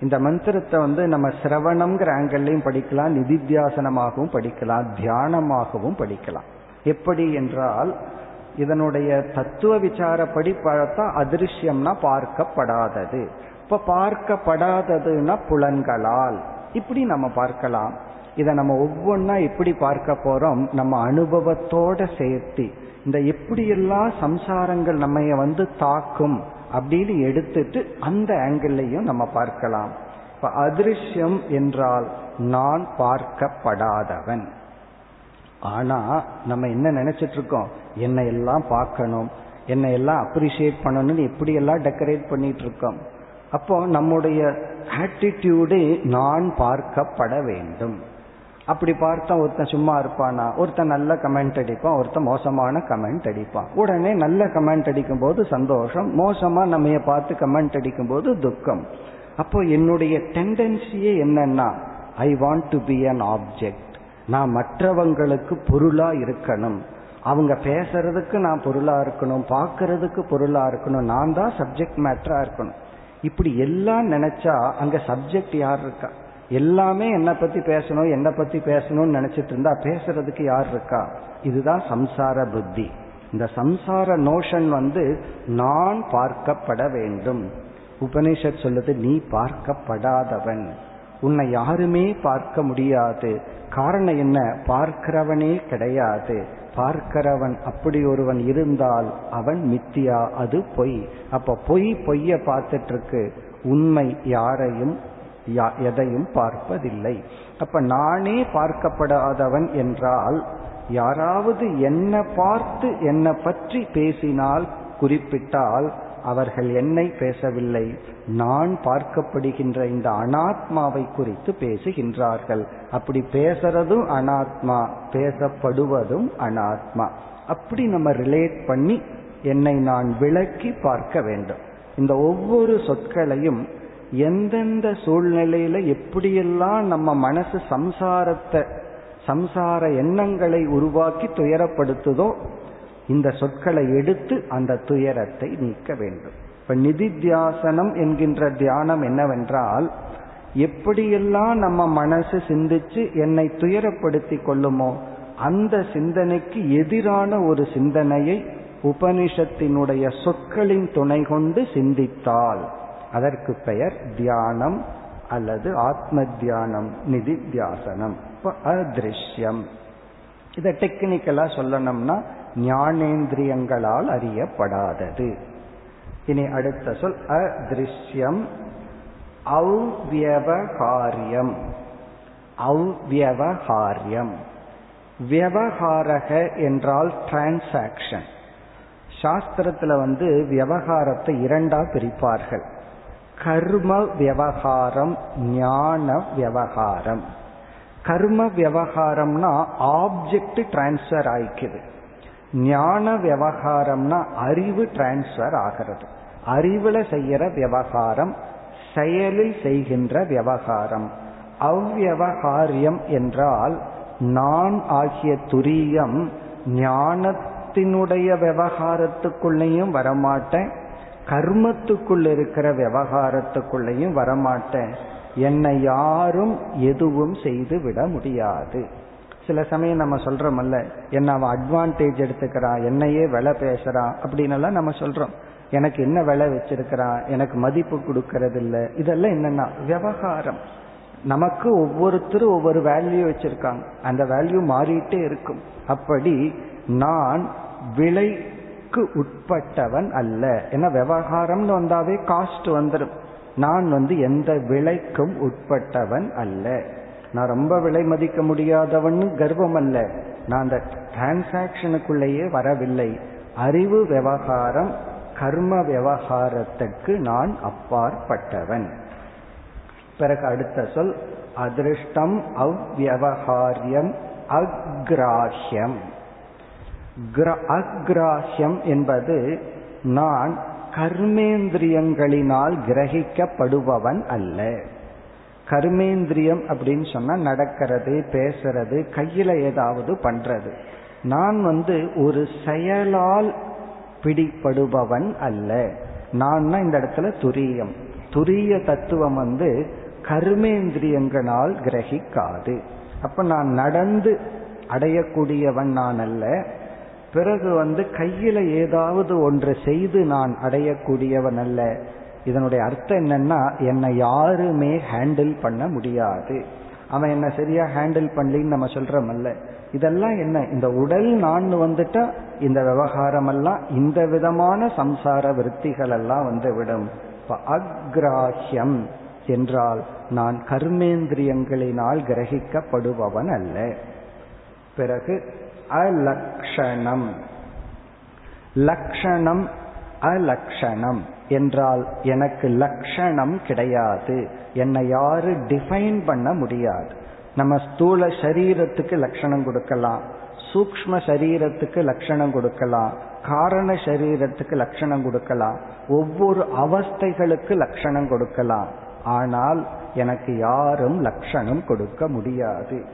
இந்த மந்திரத்தை வந்து நம்ம சிரவணம்ங்கிற ஆங்கிள்லையும் படிக்கலாம் நிதித்தியாசனமாகவும் படிக்கலாம் தியானமாகவும் படிக்கலாம். எப்படி என்றால் இதனுடைய தத்துவ விசாரப்படி பார்த்தா அதிருஷ்யம்னா பார்க்கப்படாதது. இப்ப பார்க்கப்படாததுன்னா புலன்களால். இப்படி நம்ம பார்க்கலாம். இதை நம்ம ஒவ்வொன்றா எப்படி பார்க்க போறோம்? நம்ம அனுபவத்தோட சேர்த்து. இந்த எப்படியெல்லாம் சம்சாரங்கள் நம்ம வந்து தாக்கும் அப்படின்னு எடுத்துட்டு அந்த ஆங்கிள்லையும் நம்ம பார்க்கலாம். இப்ப அதிருஷ்யம் என்றால் நான் பார்க்கப்படாதவன். ஆனா நம்ம என்ன நினைச்சிட்டு இருக்கோம் என்னை எல்லாம் பார்க்கணும் என்னை எல்லாம் அப்ரிஷியேட் பண்ணணும்னு எப்படி எல்லாம் டெக்கரேட் பண்ணிட்டு இருக்கோம் அப்போ நம்முடைய ஆட்டிடியூடு நான் பார்க்கப்பட வேண்டும். அப்படி பார்த்தா ஒருத்தன் சும்மா இருப்பானா? ஒருத்தன் நல்ல கமெண்ட் அடிப்பான் ஒருத்தன் மோசமான கமெண்ட் அடிப்பான். உடனே நல்ல கமெண்ட் அடிக்கும் போது சந்தோஷம் மோசமா நம்ம பார்த்து கமெண்ட் அடிக்கும் போது துக்கம். அப்போ என்னுடைய டெண்டன்சியே என்னன்னா I want to be an object நான் மற்றவங்களுக்கு பொருளா இருக்கணும். அவங்க பேசுறதுக்கு நான் பொருளா இருக்கணும் பார்க்கறதுக்கு பொருளா இருக்கணும். நான் தான் சப்ஜெக்ட் மேட்டரா இருக்கணும். இப்படி எல்லாம் நினைச்சா அங்க சப்ஜெக்ட் யார் இருக்கா? எல்லாமே என்னை பத்தி பேசணும் என்னை பத்தி பேசணும்னு நினைச்சிட்டு இருந்தா பேசுறதுக்கு யார் இருக்கா? இதுதான் சம்சார புத்தி. இந்த சம்சார நோஷன் வந்து நான் பார்க்கப்பட வேண்டும். உபனிஷத் சொல்லுது நீ பார்க்கப்படாதவன். உன்னை யாருமே பார்க்க முடியாது. காரணம் என்ன? பார்க்கிறவனே கிடையாது. பார்க்கிறவன் அப்படி ஒருவன் இருந்தால் அவன் மித்தியா. அது பொய். அப்ப பொய் பொய்ய பார்த்துட்டு இருக்கு. உண்மை யாரையும் எதையும் பார்ப்பதில்லை. அப்ப நானே பார்க்கப்படாதவன் என்றால் யாராவது என்ன பார்த்து என்னை பற்றி பேசினால் குறிப்பிட்டால் அவர்கள் என்னை பேசவில்லை. நான் பார்க்கப்படுகின்ற இந்த அனாத்மாவை குறித்து பேசுகின்றார்கள். அப்படி பேசுறதும் அனாத்மா பேசப்படுவதும் அனாத்மா. அப்படி நம்ம ரிலேட் பண்ணி என்னை நான் விளக்கி பார்க்க வேண்டும். இந்த ஒவ்வொரு சொற்களையும் எந்தெந்த சூழ்நிலையில எப்படியெல்லாம் நம்ம மனசு சம்சாரத்தை சம்சார எண்ணங்களை உருவாக்கி துயரப்படுத்துதோ இந்த சொற்களை எடுத்து அந்த துயரத்தை நீக்க வேண்டும். இப்ப நிதித்தியாசனம் என்கின்ற தியானம் என்னவென்றால் எப்படியெல்லாம் நம்ம மனசு சிந்திச்சு என்னை துயரப்படுத்தி கொள்ளுமோ அந்த சிந்தனைக்கு எதிரான ஒரு சிந்தனையை உபனிஷத்தினுடைய சொற்களின் துணை கொண்டு சிந்தித்தால் அதற்கு பெயர் தியானம் அல்லது ஆத்ம தியானம் நிதி நிதித்தியாசனம் அதிருஷ்யம். இதை டெக்னிக்கலா சொல்லணும்னா ஞானேந்திரியங்களால் அறியப்படாதது. இனி அடுத்த சொல் அதிருஷ்யம் அவ்வியவகாரியம் அவ்வியவகாரியம் வியவகாரக என்றால் டிரான்சாக்ஷன் சாஸ்திரத்துல வந்து விவகாரத்தை இரண்டா பிரிப்பார்கள். கர்ம விவகாரம் ஞான விவகாரம். கர்ம விவகாரம்னா ஆப்ஜெக்ட் டிரான்ஸ்ஃபர் ஆயிக்குது. ஞான விவகாரம்னா அறிவு டிரான்ஸ்ஃபர் ஆகிறது. அறிவுல செய்யற விவகாரம் செயலில் செய்கின்ற விவகாரம். அவ்வியவகாரியம் என்றால் நான் ஆகிய துரியம் ஞானத்தினுடைய விவகாரத்துக்குள்ளேயும் வரமாட்டேன் கர்மத்துக்குள்ள இருக்கிற விவகாரத்துக்குள்ளேயும் வரமாட்டேன். என்னை யாரும் எதுவும் செய்து விட முடியாது. சில சமயம் நம்ம சொல்றோம்ல என்ன அவன் அட்வான்டேஜ் எடுத்துக்கிறான் என்னையே விலை பேசுறான் அப்படின்னு நம்ம சொல்றோம். எனக்கு என்ன விலை வச்சிருக்கிறான் எனக்கு மதிப்பு கொடுக்கறது இல்லை இதெல்லாம் என்னன்னா விவகாரம். நமக்கு ஒவ்வொருத்தரும் ஒவ்வொரு வேல்யூ வச்சிருக்காங்க. அந்த வேல்யூ மாறிட்டே இருக்கும். அப்படி நான் விலை விலைக்கு உட்பட்டவன் அல்ல. ஏன்னா விவகாரம்னு வந்தாவே காஸ்ட் வந்துடும் நான் வந்து எந்த விலைக்கும் உட்பட்டவன் அல்ல. நான் ரொம்ப விலை மதிக்க முடியாதவன் கர்வம் அல்ல. நான் அந்த டிரான்சாக்சனுக்குள்ளேயே வரவில்லை. அறிவு விவகாரம் கர்ம விவகாரத்துக்கு நான் அப்பாற்பட்டவன். பிறகு அடுத்த சொல் அதிருஷ்டம் அவ்வியவகாரியம் அக்ராஹ்யம். அக்ராஹ்யம் என்பது நான் கர்மேந்திரியங்களினால் கிரகிக்கப்படுபவன் அல்ல. கர்மேந்திரியம் அப்படின்னு சொன்னா நடக்கிறது பேசுறது கையில ஏதாவது பண்றது. நான் வந்து ஒரு செயலால் பிடிப்படுபவன் அல்ல. நான் இந்த இடத்துல துரியம். துரிய தத்துவம் வந்து கர்மேந்திரியங்களால் கிரகிக்காது. அப்ப நான் நடந்து அடையக்கூடியவன் நான் அல்ல. பிறகு வந்து கையில ஏதாவது ஒன்று செய்து நான் அடையக்கூடியவன் அல்ல. இதனுடைய அர்த்தம் என்னன்னா என்னை யாருமே ஹேண்டில் பண்ண முடியாது. அவன் என்ன சரியா ஹேண்டில் பண்ணலின்னு நம்ம சொல்றோமல்ல. இதெல்லாம் என்ன? இந்த உடல் நான் வந்துட்டா இந்த விவகாரம் எல்லாம் இந்த விதமான சம்சார விற்த்திகள் எல்லாம் வந்து விடும். அக்ராஹ்யம் என்றால் நான் கர்மேந்திரியங்களினால் கிரகிக்கப்படுபவன் அல்ல. பிறகு அலக்ஷணம். லக்ஷணம் அலக்ஷணம். என்றால் எனக்கு லக்ஷணம் கிடையாது. என்னை யாரு டிஃபைன் பண்ண முடியாது. நம்ம ஸ்தூல சரீரத்துக்கு லட்சணம் கொடுக்கலாம். சூக்ம சரீரத்துக்கு லட்சணம் கொடுக்கலாம். காரண சரீரத்துக்கு லட்சணம் கொடுக்கலாம். ஒவ்வொரு அவஸ்தைகளுக்கு லட்சணம் கொடுக்கலாம். ஆனால் எனக்கு யாரும் லட்சணம் கொடுக்க முடியாது.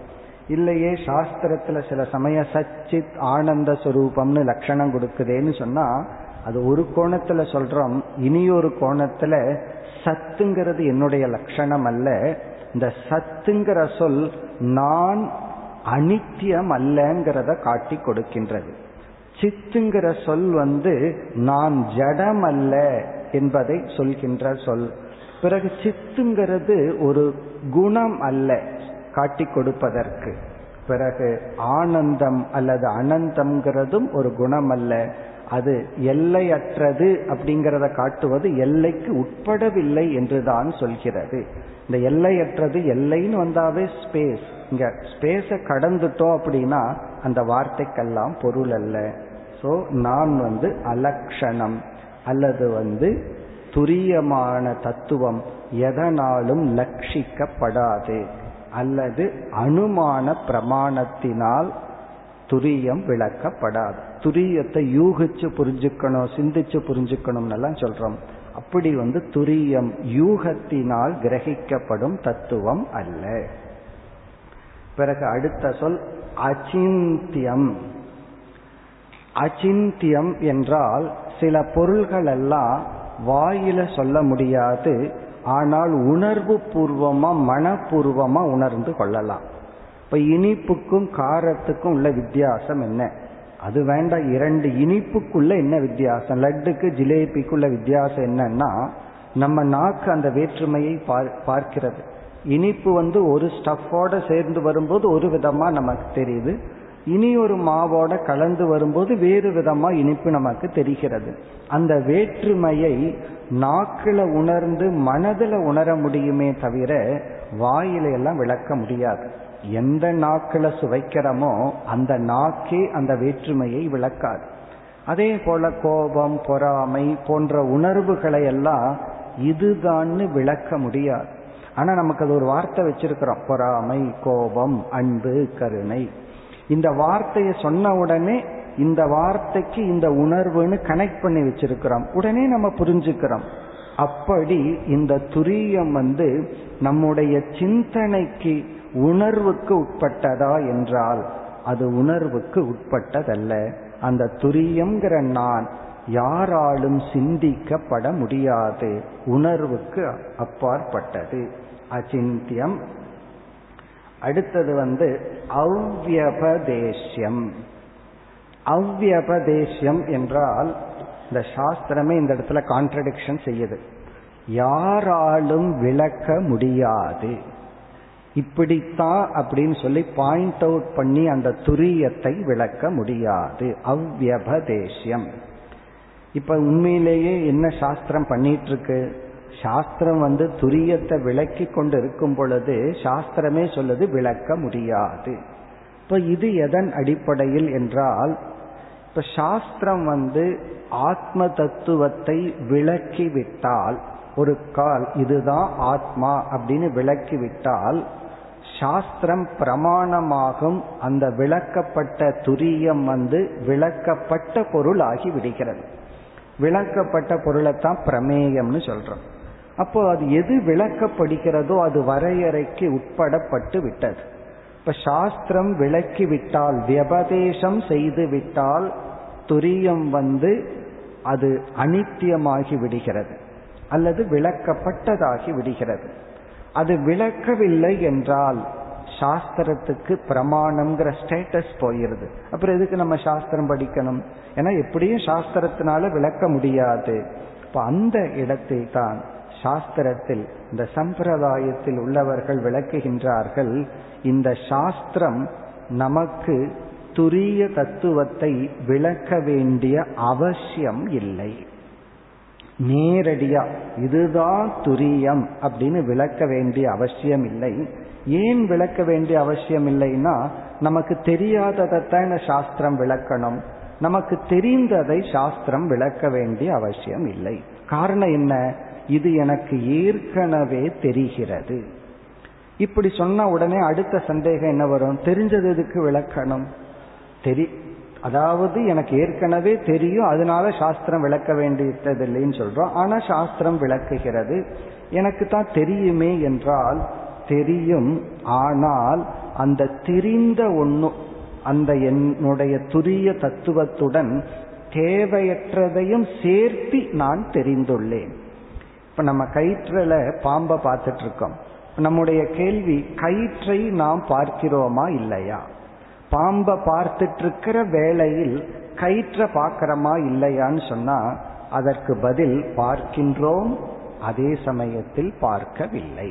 இல்லையே சாஸ்திரத்துல சில சமய சச்சித் ஆனந்த சுரூபம்னு லட்சணம் கொடுக்குதேன்னு சொன்னா அது ஒரு கோணத்துல சொல்றோம். இனி ஒரு கோணத்துல சத்துங்கிறது என்னுடைய லட்சணம் அல்ல. இந்த சத்துங்கிற சொல் நான் அனித்தியம் அல்லங்கிறத காட்டி கொடுக்கின்றது. சித்துங்கிற சொல் வந்து நான் ஜடம் அல்ல என்பதை சொல்கின்ற சொல். பிறகு சித்துங்கிறது ஒரு குணம் அல்ல. காட்டி கொடுப்பதற்கு. பிறகு ஆனந்தம் அல்லது அனந்தம்ங்கிறதும் ஒரு குணம் அல்ல அது எல்லையற்றது அப்படிங்கிறத காட்டுவது எல்லைக்கு உட்படவில்லை என்றுதான் சொல்கிறது. இந்த எல்லையற்றது எல்லைன்னு வந்தாவே ஸ்பேஸ் இங்க ஸ்பேஸை கடந்துட்டோம் அப்படின்னா அந்த வார்த்தைக்கெல்லாம் பொருள் அல்ல. ஸோ நான் வந்து அலக்ஷணம் அல்லது வந்து துரியமான தத்துவம் எதனாலும் லட்சிக்கப்படாது. அல்லது அனுமான பிரமாணத்தினால் துரியம் விளக்கப்படாது. துரியத்தை யூகிச்சு புரிஞ்சுக்கணும் சிந்திச்சு புரிஞ்சுக்கணும் எல்லாம் சொல்றோம். அப்படி வந்து துரியம் யூகத்தினால் கிரகிக்கப்படும் தத்துவம் அல்ல. பிறகு அடுத்த சொல் அச்சிந்தியம். அச்சிந்தியம் என்றால் சில பொருள்கள் எல்லாம் வாயில சொல்ல முடியாது ஆனால் உணர்வு பூர்வமா மனப்பூர்வமா உணர்ந்து கொள்ளலாம். இப்ப இனிப்புக்கும் காரத்துக்கும் உள்ள வித்தியாசம் என்ன? அது வேண்டாம் இரண்டு இனிப்புக்குள்ள என்ன வித்தியாசம்? லட்டுக்கு ஜிலேபிக்குள்ள வித்தியாசம் என்னன்னா நம்ம நாக்கு அந்த வேற்றுமையை பார்க்கிறது. இனிப்பு வந்து ஒரு ஸ்டஃபோட சேர்ந்து வரும்போது ஒரு விதமா நமக்கு தெரியுது. இனி ஒரு மாவோட கலந்து வரும்போது வேறு விதமா இனிப்பு நமக்கு தெரிகிறது. அந்த வேற்றுமையை நாக்கில உணர்ந்து மனதில் உணர முடியுமே தவிர வாயில எல்லாம் விளக்க முடியாது. எந்த நாக்கில சுவைக்கிறோமோ அந்த நாக்கே அந்த வேற்றுமையை விளக்காது. அதே போல கோபம் பொறாமை போன்ற உணர்வுகளை எல்லாம் இதுதான்னு விளக்க முடியாது. ஆனா நமக்கு அது ஒரு வார்த்தை வச்சிருக்கிறோம். பொறாமை கோபம் அன்பு கருணை. இந்த வார்த்தையை சொன்ன உடனே இந்த வார்த்தைக்கு இந்த உணர்வுன்னு கனெக்ட் பண்ணி வச்சிருக்கிறோம். உடனே நம்ம புரிஞ்சுக்கிறோம். அப்படி இந்த துரியம் வந்து நம்முடைய சிந்தனைக்கு உணர்வுக்கு உட்பட்டதா என்றால் அது உணர்வுக்கு உட்பட்டதல்ல. அந்த துரியம்ங்கிற நான் யாராலும் சிந்திக்கப்பட முடியாது. உணர்வுக்கு அப்பாற்பட்டது. அச்சிந்தியம் அடுத்தது வந்து அவ்வியபதேசியம் அவ்வியபதேசியம் என்றால் இந்த சாஸ்திரமே இந்த இடத்துல கான்ட்ரடிக்ஷன் செய்யுது. யாராலும் விளக்க முடியாது. இப்படித்தான் அப்படின்னு சொல்லி பாயிண்ட் அவுட் பண்ணி அந்த துரியத்தை விளக்க முடியாது. அவ்வியபதேசியம் இப்ப உண்மையிலேயே என்ன சாஸ்திரம் பண்ணிட்டு இருக்கு சாஸ்திரம் வந்து துரியத்தை விளக்கி கொண்டு இருக்கும் பொழுது சாஸ்திரமே சொல்லுது விளக்க முடியாது. இப்ப இது எதன் அடிப்படையில் என்றால் இப்ப சாஸ்திரம் வந்து ஆத்ம தத்துவத்தை விளக்கி விட்டால் ஒரு கால் இதுதான் ஆத்மா அப்படின்னு விளக்கி விட்டால் சாஸ்திரம் பிரமாணமாகும் அந்த விளக்கப்பட்ட துரியம் வந்து விளக்கப்பட்ட பொருள் ஆகி விடுகிறது. விளக்கப்பட்ட பொருளைத்தான் பிரமேயம்னு சொல்றோம். அப்போ அது எது விளக்கப்படுகிறதோ அது வரையறைக்கு உட்படப்பட்டு விட்டது. இப்ப சாஸ்திரம் விளக்கி விட்டால் வியபதேசம் செய்து விட்டால் துரியம் வந்து அது அனித்தியமாகி விடுகிறது. அல்லது விளக்கப்பட்டதாகி விடுகிறது. அது விளக்கவில்லை என்றால் சாஸ்திரத்துக்கு பிரமாணம்ங்கிற ஸ்டேட்டஸ் போயிருது. அப்புறம் எதுக்கு நம்ம சாஸ்திரம் படிக்கணும்? ஏன்னா எப்படியும் சாஸ்திரத்தினால விளக்க முடியாது. இப்ப அந்த இடத்தை தான் சாஸ்திரத்தில் இந்த சம்பிரதாயத்தில் உள்ளவர்கள் விளக்குகின்றார்கள் இந்த சாஸ்திரம் நமக்கு துரிய தத்துவத்தை விளக்க வேண்டிய அவசியம் இல்லை. நேரடியா இதுதான் துரியம் அப்படின்னு விளக்க வேண்டிய அவசியம் இல்லை. ஏன் விளக்க வேண்டிய அவசியம் இல்லைன்னா நமக்கு தெரியாததைத்தான் சாஸ்திரம் விளக்கணும். நமக்கு தெரிந்ததை சாஸ்திரம் விளக்க வேண்டிய அவசியம் இல்லை. காரணம் என்ன? இது எனக்கு ஏற்கனவே தெரிகிறது. இப்படி சொன்ன உடனே அடுத்த சந்தேகம் என்ன வரும்? தெரிஞ்சது எதுக்கு விளக்கணும்? தெரி அதாவது எனக்கு ஏற்கனவே தெரியும் அதனால சாஸ்திரம் விளக்க வேண்டியதில்லைன்னு சொல்றோம். ஆனா சாஸ்திரம் விளக்குகிறது. எனக்கு தான் தெரியுமே என்றால் தெரியும். ஆனால் அந்த தெரிந்த ஒன்று அந்த என்னுடைய துரிய தத்துவத்துடன் தேவையற்றதையும் சேர்த்து நான் தெரிந்துள்ளேன். இப்ப நம்ம கயிற்றுல பாம்பை பார்த்துட்டு இருக்கோம் நம்முடைய கேள்வி கயிற்றை நாம் பார்க்கிறோமா இல்லையா? பாம்பை பார்த்துட்டு இருக்கிற வேளையில் கயிற்றை பார்க்கிறோமா இல்லையான்னு சொன்னா அதற்கு பதில் பார்க்கின்றோம் அதே சமயத்தில் பார்க்கவில்லை.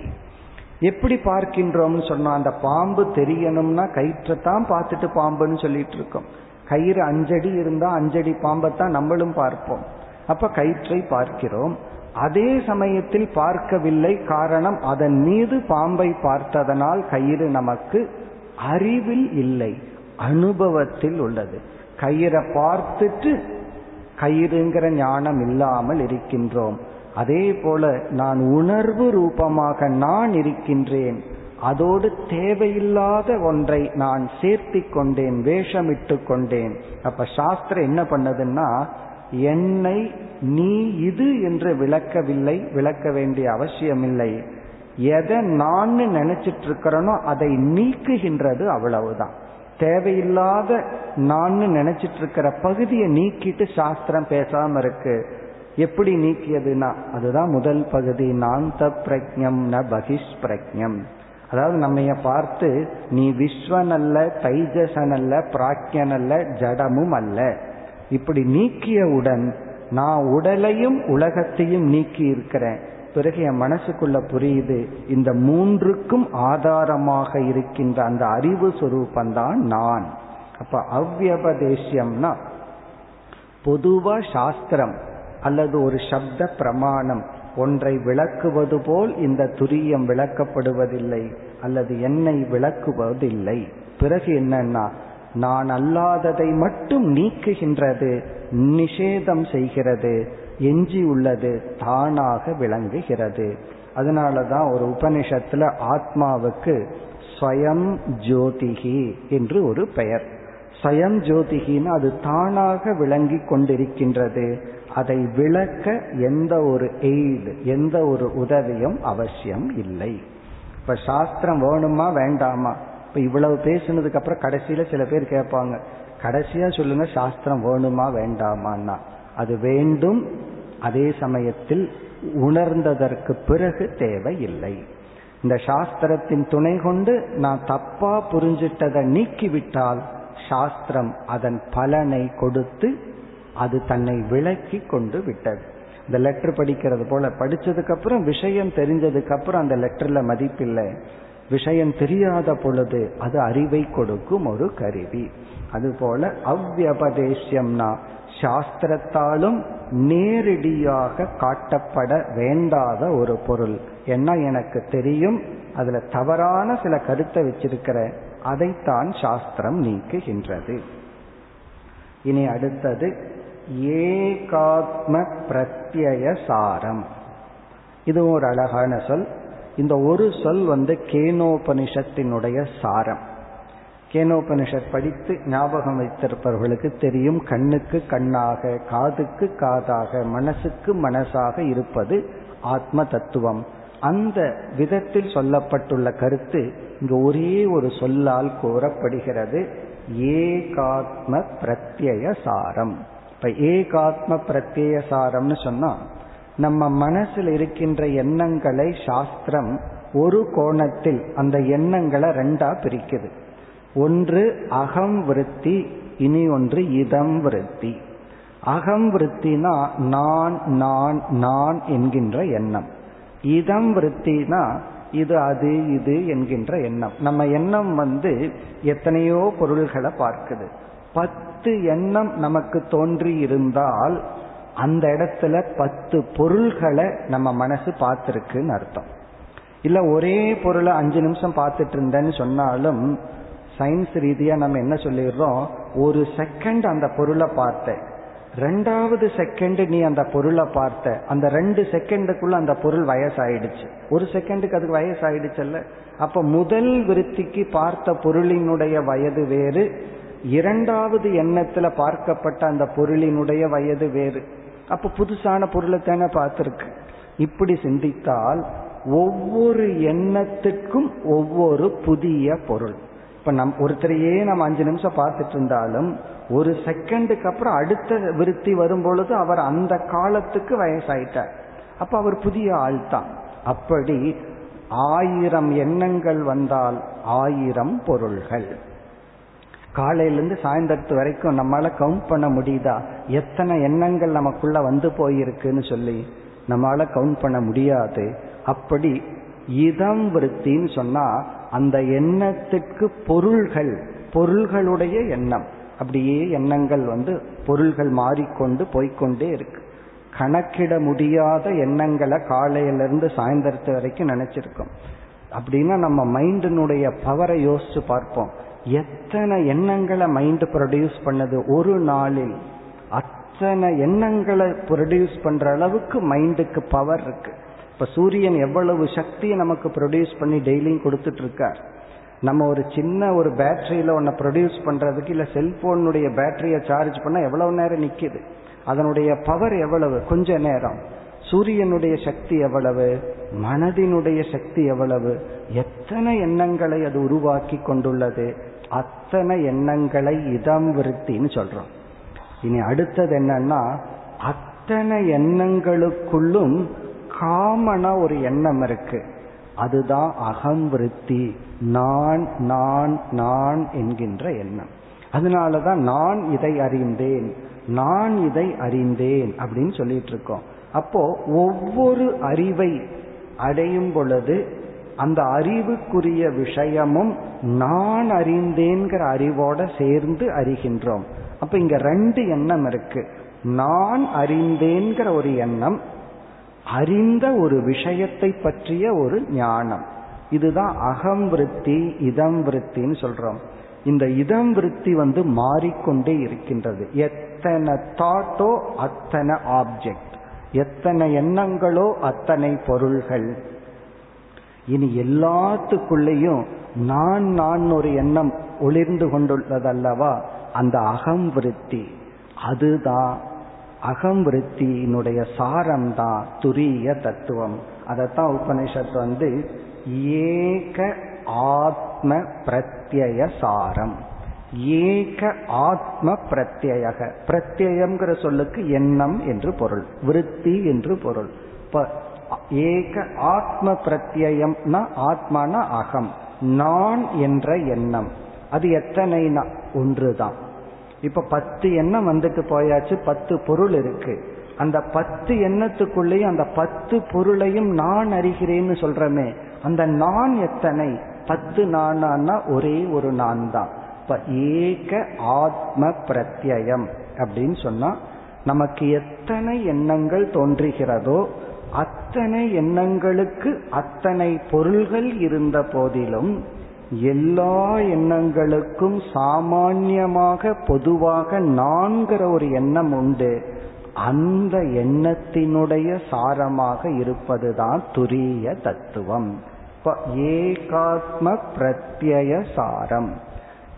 எப்படி பார்க்கின்றோம்னு சொன்னா அந்த பாம்பு தெரியணும்னா கயிற்றை தான் பார்த்துட்டு பாம்புன்னு சொல்லிட்டு இருக்கோம் கயிறு அஞ்சடி இருந்தா அஞ்சடி பாம்பை தான் நம்மளும் பார்ப்போம். அப்ப கயிற்றை பார்க்கிறோம். அதே சமயத்தில் பார்க்கவில்லை காரணம் அதன் மீது பாம்பை பார்த்ததனால் கயிறு நமக்கு அறிவில் இல்லை அனுபவத்தில் உள்ளது. கயிறை பார்த்துட்டு கயிறுங்கிற ஞானம் இல்லாமல் இருக்கின்றோம். அதே போல நான் உணர்வு ரூபமாக நான் இருக்கின்றேன். அதோடு தேவையில்லாத ஒன்றை நான் சேர்த்தி கொண்டேன் வேஷமிட்டு கொண்டேன். அப்ப சாஸ்திரம் என்ன பண்ணதுன்னா என்னை நீ இது என்று விளக்கவில்லை விளக்க வேண்டிய அவசியமில்லை. எதை நான் நினைச்சிட்டு இருக்கிறனோ அதை நீக்குகின்றது அவ்வளவுதான். தேவையில்லாத நான் நினைச்சிட்டு இருக்கிற பகுதியை நீக்கிட்டு சாஸ்திரம் பேசாம இருக்கு. எப்படி நீக்கியதுன்னா அதுதான் முதல் பகுதி நான் பிரக்ஞம் ந பகிஷ் பிரஜம் அதாவது நம்ம பார்த்து நீ விஸ்வன் அல்ல தைஜசன் அல்ல பிராக்யன் அல்ல ஜடமும் அல்ல. இப்படி நீக்கியவுடன் நான் உடலையும் உலகத்தையும் நீக்கி இருக்கிறேன் பிறகு என் மனசுக்குள்ள புரியுது இந்த மூன்றுக்கும் ஆதாரமாக இருக்கின்ற அந்த அறிவு சுரூபந்தான் நான். அப்ப அவ்வியபதேசியம்னா பொதுவா சாஸ்திரம் அல்லது ஒரு சப்த பிரமாணம் ஒன்றை விளக்குவது போல் இந்த துரியம் விளக்கப்படுவதில்லை அல்லது என்னை விளக்குவதில்லை. பிறகு என்னன்னா நான் அல்லாததை மட்டும் நீக்குகின்றது நிஷேதம் செய்கிறது எஞ்சி உள்ளது தானாக விளங்குகிறது. அதனாலதான் ஒரு உபனிஷத்துல ஆத்மாவுக்கு ஸ்வயம் ஜோதிகி என்று ஒரு பெயர். ஸ்வயம் ஜோதிகின்னு அது தானாக விளங்கி கொண்டிருக்கின்றது. அதை விளக்க எந்த ஒரு எய்டு எந்த ஒரு உதவியும் அவசியம் இல்லை. இப்ப சாஸ்திரம் வேணுமா வேண்டாமா? இப்ப இவ்வளவு பேசுனதுக்கு அப்புறம் கடைசியில சில பேர் கேட்பாங்க கடைசியா சொல்லுங்க சாஸ்திரம் வேணுமா வேண்டாமான்னா? அது வேண்டும் அதே சமயத்தில் உணர்ந்ததற்கு பிறகு தேவை இல்லை இந்த சாஸ்திரத்தின் துணை கொண்டு நான் தப்பா புரிஞ்சிட்டதை நீக்கிவிட்டால் சாஸ்திரம் அதன் பலனை கொடுத்து அது தன்னை விளக்கி கொண்டு விட்டது. இந்த லெட்டர் படிக்கிறது போல படிச்சதுக்கு அப்புறம் விஷயம் தெரிஞ்சதுக்கு அப்புறம் அந்த லெட்டர்ல மதிப்பில்லை. விஷயம் தெரியாத பொழுது அது அறிவை கொடுக்கும் ஒரு கருவி. அதுபோல அவ்வியபதேசியம்னா சாஸ்திரத்தாலும் நேரடியாக காட்டப்பட வேண்டாத ஒரு பொருள். என்ன எனக்கு தெரியும் அதுல தவறான சில கருத்தை வச்சிருக்கிற அதைத்தான் சாஸ்திரம் நீக்குகின்றது. இனி அடுத்தது ஏகாத்ம பிரத்யய சாரம். இது ஒரு அழகான சொல். இந்த ஒரு சொல் வந்து கேனோபனிஷத்தினுடைய சாரம். கேனோபனிஷத் படித்து ஞாபகம் வைத்திருப்பவர்களுக்கு தெரியும் கண்ணுக்கு கண்ணாக காதுக்கு காதாக மனசுக்கு மனசாக இருப்பது ஆத்ம தத்துவம். அந்த விதத்தில் சொல்லப்பட்டுள்ள கருத்து இங்கு ஒரே ஒரு சொல்லால் கூறப்படுகிறது ஏகாத்ம பிரத்யய சாரம். இப்ப ஏகாத்ம பிரத்யய சாரம்னு சொன்னா நம்ம மனசில் இருக்கின்ற எண்ணங்களை சாஸ்திரம் ஒரு கோணத்தில் அந்த எண்ணங்களை ரெண்டா பிரிக்குது. ஒன்று அகம் விருத்தி இனி ஒன்று இதம் விருத்தி. அகம் விருத்தினா நான் நான் நான் என்கின்ற எண்ணம். இதம் விருத்தினா இது அது இது என்கின்ற எண்ணம். நம்ம எண்ணம் வந்து எத்தனையோ பொருள்களை பார்க்குது. பத்து எண்ணம் நமக்கு தோன்றி இருந்தால் அந்த இடத்துல பத்து பொருள்களை நம்ம மனசு பார்த்துருக்குன்னு அர்த்தம். இல்ல ஒரே பொருளை அஞ்சு நிமிஷம் பார்த்துட்டு இருந்தேன்னு சொன்னாலும் சயின்ஸ் ரீதியா நம்ம என்ன சொல்லிடுறோம்? ஒரு செகண்ட் அந்த பொருளை பார்த்த ரெண்டாவது செகண்ட் நீ அந்த பொருளை பார்த்த. அந்த ரெண்டு செகண்டுக்குள்ள அந்த பொருள் வயசாயிடுச்சு. ஒரு செகண்டுக்கு அதுக்கு வயசாயிடுச்சல்ல. அப்ப முதல் விருத்திக்கு பார்த்த பொருளினுடைய வயது வேறு. இரண்டாவது எண்ணத்துல பார்க்கப்பட்ட அந்த பொருளினுடைய வயது வேறு. அப்ப புதுசான பொருளை தானே பார்த்துருக்கு. இப்படி சிந்தித்தால் ஒவ்வொரு எண்ணத்துக்கும் ஒவ்வொரு புதிய பொருள். இப்ப நம் ஒருத்தரையே நம்ம அஞ்சு நிமிஷம் பார்த்துட்டு இருந்தாலும் ஒரு செகண்டுக்கு அப்புறம் அடுத்த விருத்தி வரும் பொழுது அவர் அந்த காலத்துக்கு வயசாயிட்டார். அப்ப அவர் புதிய ஆள் தான். அப்படி ஆயிரம் எண்ணங்கள் வந்தால் ஆயிரம் பொருள்கள். காலையிலேருந்து சாயந்தரத்து வரைக்கும் நம்மளால கவுண்ட் பண்ண முடியுதா? எத்தனை எண்ணங்கள் நமக்குள்ள வந்து போயிருக்குன்னு சொல்லி நம்மளால கவுண்ட் பண்ண முடியாது. அப்படி இதம் விருத்தின்னு சொன்னா அந்த எண்ணத்துக்கு பொருள்கள் பொருள்களுடைய எண்ணம். அப்படியே எண்ணங்கள் வந்து பொருள்கள் மாறிக்கொண்டு போய்கொண்டே இருக்கு. கணக்கிட முடியாத எண்ணங்களை காலையிலிருந்து சாயந்தரத்து வரைக்கும் நினைச்சிருக்கோம். அப்படின்னா நம்ம மைண்டினுடைய பவரை யோசிச்சு பார்ப்போம். எத்தனை எண்ணங்களை மைண்ட் ப்ரொடியூஸ் பண்ணது? ஒரு நாளில் அத்தனை எண்ணங்களை ப்ரொடியூஸ் பண்ற அளவுக்கு மைண்டுக்கு பவர் இருக்கு. இப்ப சூரியன் எவ்வளவு சக்தியை நமக்கு ப்ரொடியூஸ் பண்ணி டெய்லியும் கொடுத்துட்டு இருக்கார். நம்ம ஒரு சின்ன ஒரு பேட்டரியில ஒன்ன ப்ரொடியூஸ் பண்றதுக்கு இல்ல செல்போனுடைய பேட்டரியை சார்ஜ் பண்ண எவ்வளவு நேரம் நிக்குது? அதனுடைய பவர் எவ்வளவு? கொஞ்ச நேரம். சூரியனுடைய சக்தி எவ்வளவு? மனதினுடைய சக்தி எவ்வளவு? எத்தனை எண்ணங்களை அது உருவாக்கி கொண்டுள்ளது? அத்தனை எண்ணங்களை இதம் விருத்தின்னு சொல்றோம். இனி அடுத்தது என்னன்னா அத்தனை எண்ணங்களுக்குள்ளும் காமனா ஒரு எண்ணம் இருக்கு. அதுதான் அகம் விருத்தி. நான் நான் நான் என்கின்ற எண்ணம். அதனாலதான் நான் இதை அறிந்தேன். நான் இதை அறிந்தேன் அப்படின்னு சொல்லிட்டு இருக்கோம். அப்போ ஒவ்வொரு அறிவை அடையும் பொழுது அந்த அறிவுக்குரிய விஷயமும் நான் அறிந்தேங்கிற அறிவோட சேர்ந்து அறிகின்றோம். அப்ப இங்க ரெண்டு எண்ணம் இருக்கு. நான் அறிந்தேங்கிற ஒரு எண்ணம் அறிந்த ஒரு விஷயத்தை பற்றிய ஒரு ஞானம். இதுதான் அகம் விருத்தி இதம் விருத்தின்னு சொல்றோம். இந்த இதம் விருத்தி வந்து மாறிக்கொண்டே இருக்கின்றது. எத்தனை தாட்டோ அத்தனை ஆப்ஜெக்ட் எத்தனை எண்ணங்களோ அத்தனை பொருள்கள். இனி எல்லாத்துக்குள்ளேயும் நான் நான் ஒரு எண்ணம் ஒளிர்ந்து கொண்டுள்ளதல்லவா? அந்த அகம் விருத்தி. அதுதான் அகம் விருத்தியினுடைய சாரம் தான் துரிய தத்துவம். அதைத்தான் உபனிஷத் வந்து ஏக ஆத்ம பிரத்யய சாரம். ஏக ஆத்ம பிரத்யக பிரத்யம்ங்கிற சொல்லுக்கு எண்ணம் என்று பொருள். விருத்தி என்று பொருள். ஏக ஆத்ம பிரத்யம்னா ஆத்மான அகம். நான் என்ற எண்ணம். அது எத்தனை ஒன்றுதான். இப்ப பத்து எண்ணம் வந்துட்டு போயாச்சு பத்து பொருள் இருக்கு. அந்த பத்து எண்ணத்துக்குள்ளேயும் அந்த பத்து பொருளையும் நான் அறிகிறேன்னு சொல்றமே அந்த நான் எத்தனை? பத்து நானா ஒரே ஒரு நான் தான் இப்ப ஏக ஆத்ம பிரத்யம் அப்படின்னு சொன்னா நமக்கு எத்தனை எண்ணங்கள் தோன்றுகிறதோ அத்தனை எண்ணங்களுக்கு அத்தனை பொருள்கள் இருந்த போதிலும் எல்லா எண்ணங்களுக்கும் சாமான்யமாக பொதுவாக நான்கிற ஒரு எண்ணம் உண்டு. அந்த எண்ணத்தினுடைய சாரமாக இருப்பதுதான் துரிய தத்துவம். ஏகாத்ம பிரத்யய சாரம்.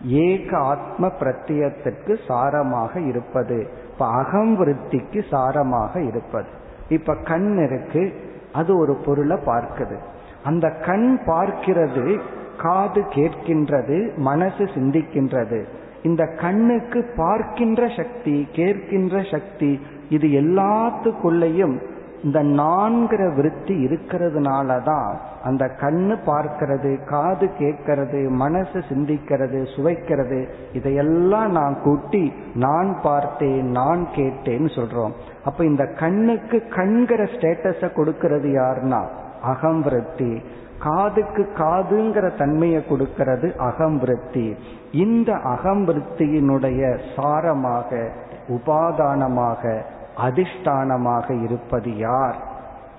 ஏக ஆத்ம பிரத்தியத்திற்கு சாரமாக இருப்பது. இப்ப அகம் விருத்திக்கு சாரமாக இருப்பது. இப்ப கண் இருக்கு அது ஒரு பொருளை பார்க்குது. அந்த கண் பார்க்கிறது காது கேட்கின்றது மனசு சிந்திக்கின்றது. இந்த கண்ணுக்கு பார்க்கின்ற சக்தி கேட்கின்ற சக்தி இது எல்லாத்துக்குள்ளேயும் இந்த நான்கிற விருத்தி இருக்கிறதுனால தான் அந்த கண்ணு பார்க்கிறது காது கேட்கறது மனசு சிந்திக்கிறது சுவைக்கிறது இதையெல்லாம் நான் கூட்டி நான் பார்த்தேன் நான் கேட்டேன்னு சொல்றோம். அப்ப இந்த கண்ணுக்கு கண்கிற ஸ்டேட்டஸ கொடுக்கிறது யாருன்னா? அகம் விருத்தி. காதுக்கு காதுங்கிற தன்மையை கொடுக்கிறது அகம் விருத்தி. இந்த அகம் விருத்தியினுடைய சாரமாக உபாதானமாக அதிஷ்டானமாக இருப்பது யார்?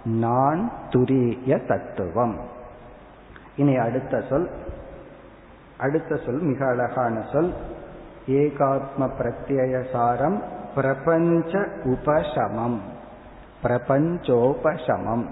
நான் துரிய தத்துவம். இனி அடுத்த சொல். அடுத்த சொல் மிக அழகான சொல். ஏகாத்ம பிரத்யசாரம் பிரபஞ்ச உபசமம். பிரபஞ்சோபசமம்.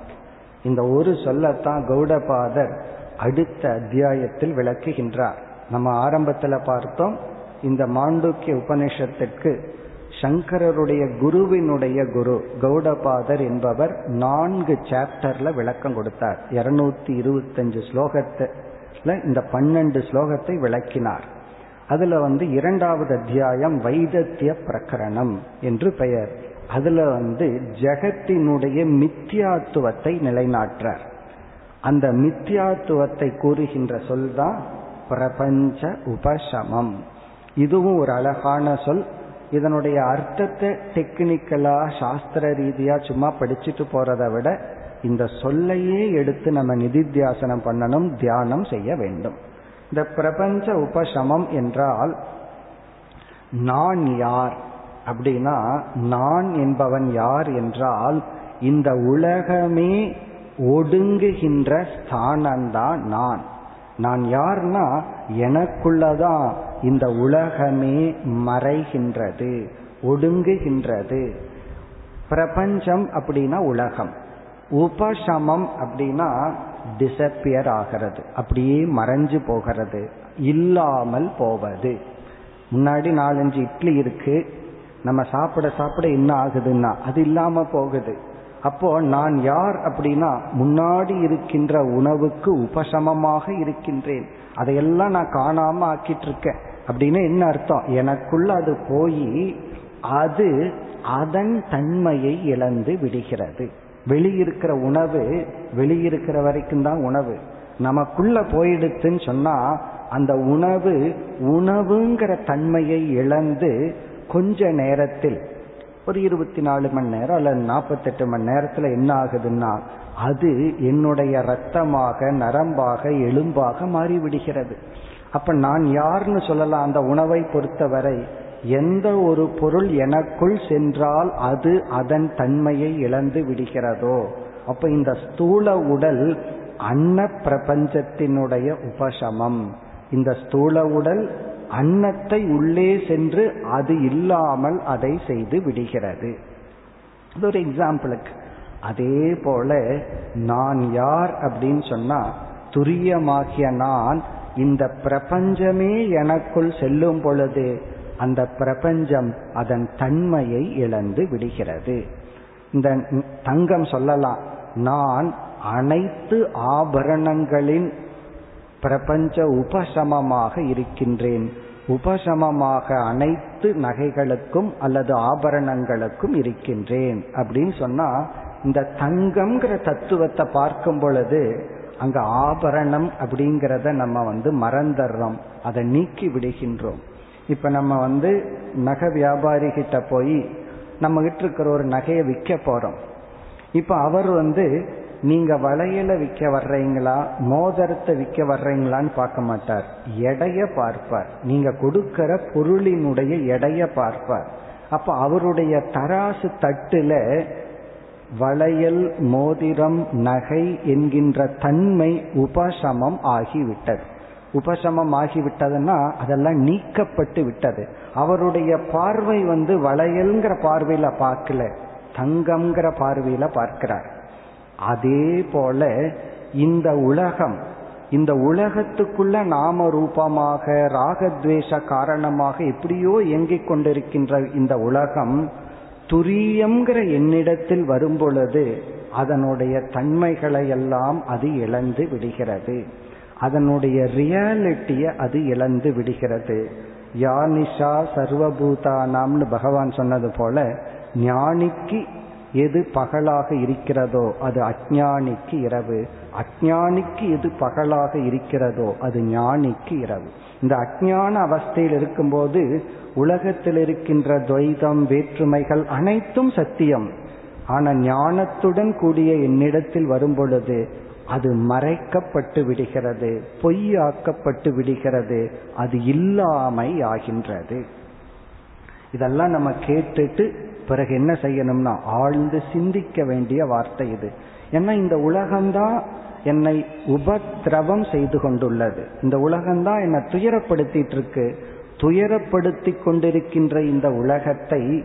இந்த ஒரு சொல்லத்தான் கௌடபாதர் அடுத்த அத்தியாயத்தில் விளக்குகின்றார். நம்ம ஆரம்பத்தில் பார்த்தோம். இந்த மாண்டூக்கிய உபனிஷத்திற்கு சங்கரருடைய குருவினுடைய குரு கௌடபாதர் என்பவர் நான்கு சாப்டர்ல விளக்கம் கொடுத்தார். இருநூத்தி இருபத்தஞ்சு ஸ்லோகத்துல இந்த பன்னெண்டு ஸ்லோகத்தை விளக்கினார். அதுல வந்து இரண்டாவது அத்தியாயம் வைதத்திய பிரகரணம் என்று பெயர். அதுல வந்து ஜெகத்தினுடைய மித்தியாத்துவத்தை நிலைநாட்டுறார். அந்த மித்தியாத்துவத்தை கூறுகின்ற சொல் தான் பிரபஞ்ச உபசமம். இதுவும் ஒரு அழகான சொல். இதனுடைய அர்த்தத்தை டெக்னிக்கலா சாஸ்திர ரீதியா சும்மா படிச்சுட்டு போறதை விட இந்த சொல்லையே எடுத்து நம்ம நிதித்தியாசனம் பண்ணணும் தியானம் செய்ய வேண்டும். இந்த பிரபஞ்ச உபசமம் என்றால் நான் யார்? அப்படின்னா நான் என்பவன் யார் என்றால் இந்த உலகமே ஒடுங்குகின்ற ஸ்தானம்தான் நான். நான் யார்னா எனக்குள்ளதான் இந்த உலகமே மறைகின்றது ஒடுங்குகின்றது. பிரபஞ்சம் அப்படின்னா உலகம். உபசமம் அப்படின்னா டிசப்பியர் ஆகிறது. அப்படியே மறைஞ்சு போகிறது. இல்லாமல் போவது. முன்னாடி நாலஞ்சு இட்லி இருக்கு. நம்ம சாப்பிட சாப்பிட என்ன ஆகுதுன்னா அது இல்லாம போகுது. அப்போ நான் யார் அப்படின்னா முன்னாடி இருக்கின்ற உணவுக்கு உபசமமாக இருக்கின்றேன். அதையெல்லாம் நான் காணாம ஆக்கிட்டு இருக்கேன் அப்படின்னு என்ன அர்த்தம்? எனக்குள்ள அது போய் அது அதன் தன்மையை இழந்து விடுகிறது. வெளியிருக்கிற உணவு வெளியிருக்கிற வரைக்கும் தான் உணவு. நமக்குள்ள போயிடுத்துன்னு சொன்னா அந்த உணவு உணவுங்கிற தன்மையை இழந்து கொஞ்ச நேரத்தில் ஒரு இருபத்தி நாலு மணி நேரம் அல்லது நாற்பத்தெட்டு மணி நேரத்தில் என்ன ஆகுதுன்னா அது என்னுடைய ரத்தமாக நரம்பாக எலும்பாக மாறிவிடுகிறது. அப்ப நான் யாருன்னு சொல்லலாம் அந்த உணவை பொறுத்தவரை எந்த ஒரு பொருள் எனக்குள் சென்றால் அது அதன் தன்மையை இழந்து விடுகிறதோ அப்ப இந்த ஸ்தூல உடல் அன்ன பிரபஞ்சத்தினுடைய உபசமம். இந்த ஸ்தூல உடல் அன்னத்தை உள்ளே சென்று அது இல்லாமல் அதை செய்து விடுகிறது. இது ஒரு எக்ஸாம்பிளுக்கு அதே போல நான் யார் அப்படின்னு சொன்னா துரியமாகிய நான் இந்த பிரபஞ்சமே எனக்குள் செல்லும் பொழுது அந்த பிரபஞ்சம் அதன் தன்மையை இழந்து விடுகிறது. இந்த தங்கம் சொல்லலாம். நான் அனைத்து ஆபரணங்களின் பிரபஞ்ச உபசமமாக இருக்கின்றேன். உபசமமாக அனைத்து நகைகளுக்கும் அல்லது ஆபரணங்களுக்கும் இருக்கின்றேன். அப்படின்னு சொன்னா இந்த தங்கம்ங்கிற தத்துவத்தை பார்க்கும் பொழுது அங்க ஆபரணம் அப்படிங்கிறத நம்ம வந்து மறந்துடுறோம். அதை நீக்கி விடுகின்றோம். இப்ப நம்ம வந்து நகை வியாபாரி கிட்ட போய் நம்ம கிட்ட இருக்கிற ஒரு நகையை விற்க போறோம். இப்ப அவர் வந்து நீங்க வளையல விற்க வர்றீங்களா மோதிரத்தை விற்க வர்றீங்களான்னு பார்க்க மாட்டார். எடைய பார்ப்பார். நீங்க கொடுக்கிற பொருளினுடைய எடைய பார்ப்பார். அப்ப அவருடைய தராசு தட்டுல வளையல் மோதிரம் நகை என்கின்ற தன்மை உபசமம் ஆகிவிட்டது. உபசமம் ஆகிவிட்டதுன்னா அதெல்லாம் நீக்கப்பட்டு விட்டது. அவருடைய பார்வை வந்து வளையல்ங்கிற பார்வையில பார்க்கல தங்கம்ங்கிற பார்வையில பார்க்கிறார். அதே போல இந்த உலகம் இந்த உலகத்துக்குள்ள நாம ரூபமாக ராகத்வேஷ காரணமாக எப்படியோ இயங்கிக் கொண்டிருக்கின்ற இந்த உலகம் துரியம்ங்கிற என்னிடத்தில் வரும்பொழுது அதனுடைய தன்மைகளை எல்லாம் அது இழந்து விடுகிறது. அதனுடைய ரியாலிட்டியை அது இழந்து விடுகிறது. யானிஷா சர்வபூதானாம்னு பகவான் சொன்னது போல ஞானிக்கு எது பகலாக இருக்கிறதோ அது அஜானிக்கு இரவு. அஜானிக்கு எது பகலாக இருக்கிறதோ அது ஞானிக்கு இரவு. இந்த அஜான அவஸ்தையில் இருக்கும்போது உலகத்தில் இருக்கின்ற துவைதம் வேற்றுமைகள் அனைத்தும் சத்தியம். ஆனா ஞானத்துடன் கூடிய என்னிடத்தில் வரும் பொழுது அது மறைக்கப்பட்டு விடுகிறது பொய்யாக்கப்பட்டு விடுகிறது அது இல்லாமை ஆகின்றது இதெல்லாம் நம்ம கேட்டுட்டு பிறகு என்ன செய்யணும்னா ஆழ்ந்து சிந்திக்க வேண்டிய வார்த்தை இது. ஏன்னா இந்த உலகம்தான் என்னை உபத்திரவம் செய்து கொண்டுள்ளது. இந்த உலகம்தான் என்னை துயரப்படுத்திட்டு இருக்கு துயரப்படுத்தி கொண்டிருக்கின்ற இந்த உலகத்தை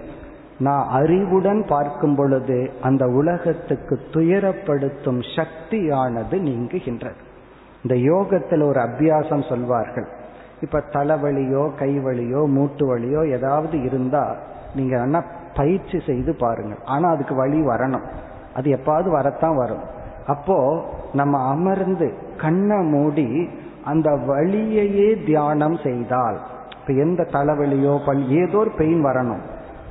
நான் அறிவுடன் பார்க்கும் பொழுது அந்த உலகத்துக்கு துயரப்படுத்தும் சக்தியானது நீங்குகின்றது. இந்த யோகத்தில் ஒரு அபியாசம் சொல்வார்கள். இப்ப தலைவலியோ கைவலியோ மூட்டு வலியோ ஏதாவது இருந்தா நீங்க என்ன பயிற்சி செய்து பாருங்கள். ஆனா அதுக்கு வழி வரணும். அது எப்பாவது வரத்தான் வரும். அப்போ நம்ம அமர்ந்து கண்ணை மூடி அந்த வழியையே தியானம் செய்தால் இப்ப எந்த தலைவலியோ பல் ஏதோ ஒரு பெயின் வரணும்.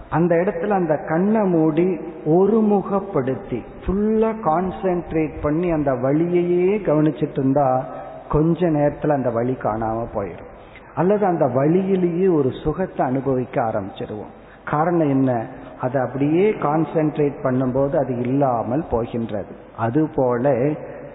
அந்த இடத்துல அந்த கண்ணை மூடி ஒருமுகப்படுத்தி ஃபுல்லா கான்சென்ட்ரேட் பண்ணி அந்த வழியையே கவனிச்சிட்டு இருந்தா கொஞ்ச நேரத்துல அந்த வழி காணாம போயிடும். அல்லது அந்த வழியிலேயே ஒரு சுகத்தை அனுபவிக்க ஆரம்பிச்சிருவோம். காரணம் என்ன? அதை அப்படியே கான்சென்ட்ரேட் பண்ணும்போது அது இல்லாமல் போகின்றது. அதுபோல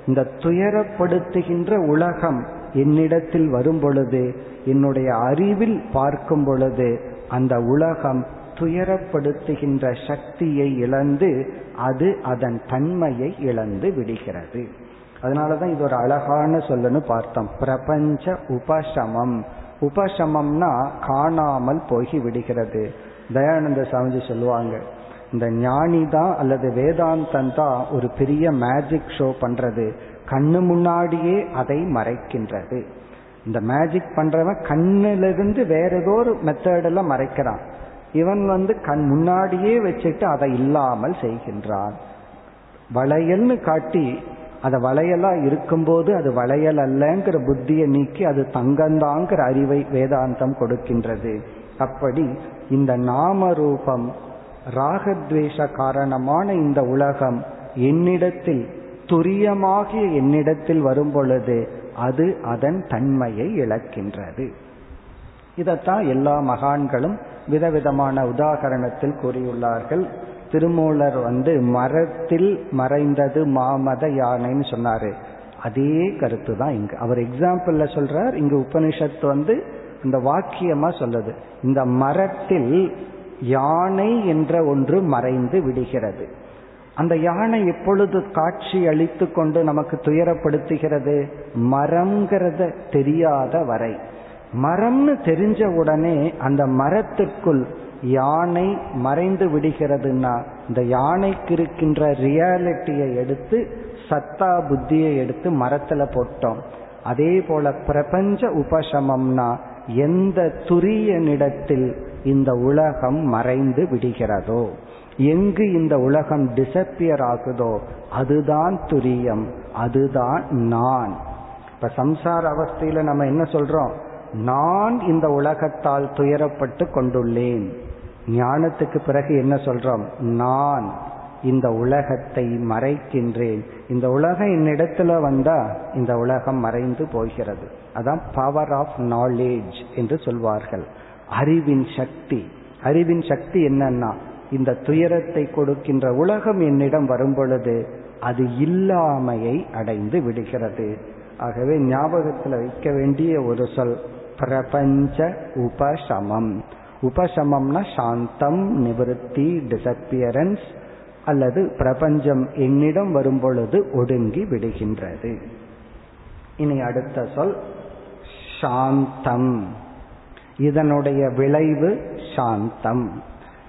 இந்த துயரப்படுத்துகின்ற உலகம் என்னிடத்தில் வரும் பொழுது என்னுடைய அறிவில் பார்க்கும் பொழுது அந்த உலகம் துயரப்படுத்துகின்ற சக்தியை இழந்து அது அதன் தன்மையை இழந்து விடுகிறது. அதனாலதான் இது ஒரு அழகான சொல்லுன்னு பார்த்தோம். பிரபஞ்ச உபசமம். உபசமம்னா காணாமல் போகி விடுகிறது தயானந்த சாமிஜி சொல்லுவாங்க இந்த ஞானி தான் அல்லது வேதாந்தன் தான் ஒரு பெரிய மேஜிக் ஷோ பண்றது. கண்ணு முன்னாடியே அதை மறைக்கின்றது. இந்த மேஜிக் பண்றவன் கண்ணிலிருந்து வேற ஏதோ ஒரு மெத்தடெல்லாம் மறைக்கிறான். இவன் வந்து கண் முன்னாடியே வச்சுட்டு அதை இல்லாமல் செய்கின்றான். வளையல்னு காட்டி அதை வளையலா இருக்கும்போது அது வளையல் அல்லங்கிற புத்தியை நீக்கி அது தங்கந்தாங்கிற அறிவை வேதாந்தம் கொடுக்கின்றது. அப்படி இந்த நாம ரூபம் ராகத்வேஷ காரணமான இந்த உலகம் என்னிடத்தில் துரியமாகிய என்னிடத்தில் வரும் பொழுது அது அதன் தன்மையை இழக்கின்றது. இதைத்தான் எல்லா மகான்களும் விதவிதமான உதாகரணத்தில் கூறியுள்ளார்கள். திருமூலர் வந்து மரத்தில் மறைந்தது மாமத யானைன்னு சொன்னாரு. அதே கருத்து தான் இங்கு. அவர் எக்ஸாம்பிள்ல சொல்றார் இங்கு உபனிஷத்து வந்து இந்த வாக்கியமா சொல்லுது. இந்த மரத்தில் யானை என்ற ஒன்று மறைந்து விடுகிறது. அந்த யானை எப்பொழுது காட்சி அளித்து கொண்டு நமக்கு துயரப்படுத்துகிறது? மரம்ங்கிறத தெரியாத வரை. மரம்னு தெரிஞ்ச உடனே அந்த மரத்திற்குள் யானை மறைந்து விடுகிறதுன்னா இந்த யானைக்கு இருக்கின்ற ரியாலிட்டியை எடுத்து சத்தா புத்தியை எடுத்து மரத்துல போட்டோம். அதே போல பிரபஞ்ச உபசமம்னா எந்த துரியனிடத்தில் இந்த உலகம் மறைந்து விடுகிறதோ எங்கு இந்த உலகம் டிசப்பியர் ஆகுதோ அதுதான் துரியம் அதுதான் நான். இப்ப சம்சார அவஸ்தையில நம்ம என்ன சொல்றோம்? நான் இந்த உலகத்தால் துயரப்பட்டு கொண்டுள்ளேன். ஞானத்துக்கு பிறகு என்ன சொல்றோம்? நான். இந்த உலகத்தை மறைக்கின்றேன். இந்த உலகம் என்னிடத்துல வந்தா இந்த உலகம் மறைந்து போகிறது. அதான் பவர் ஆஃப் நாலேஜ் என்று சொல்வார்கள். அறிவின் சக்தி. அறிவின் சக்தி என்னன்னா இந்த துயரத்தை கொடுக்கின்ற உலகம் என்னிடம் வரும் பொழுது அது இல்லாமையை அடைந்து விடுகிறது. ஆகவே ஞாபகத்தில் வைக்க வேண்டிய ஒரு சொல் பிரபஞ்ச உபசமம். உபசமம்னா சாந்தம் நிவர்த்தி டிசப்பியரன்ஸ் அல்லது பிரபஞ்சம் என்னிடம் வரும்பொழுது ஒடுங்கி விடுகின்றது. இனி அடுத்த சொல் சாந்தம். இதனுடைய விளைவு சாந்தம்.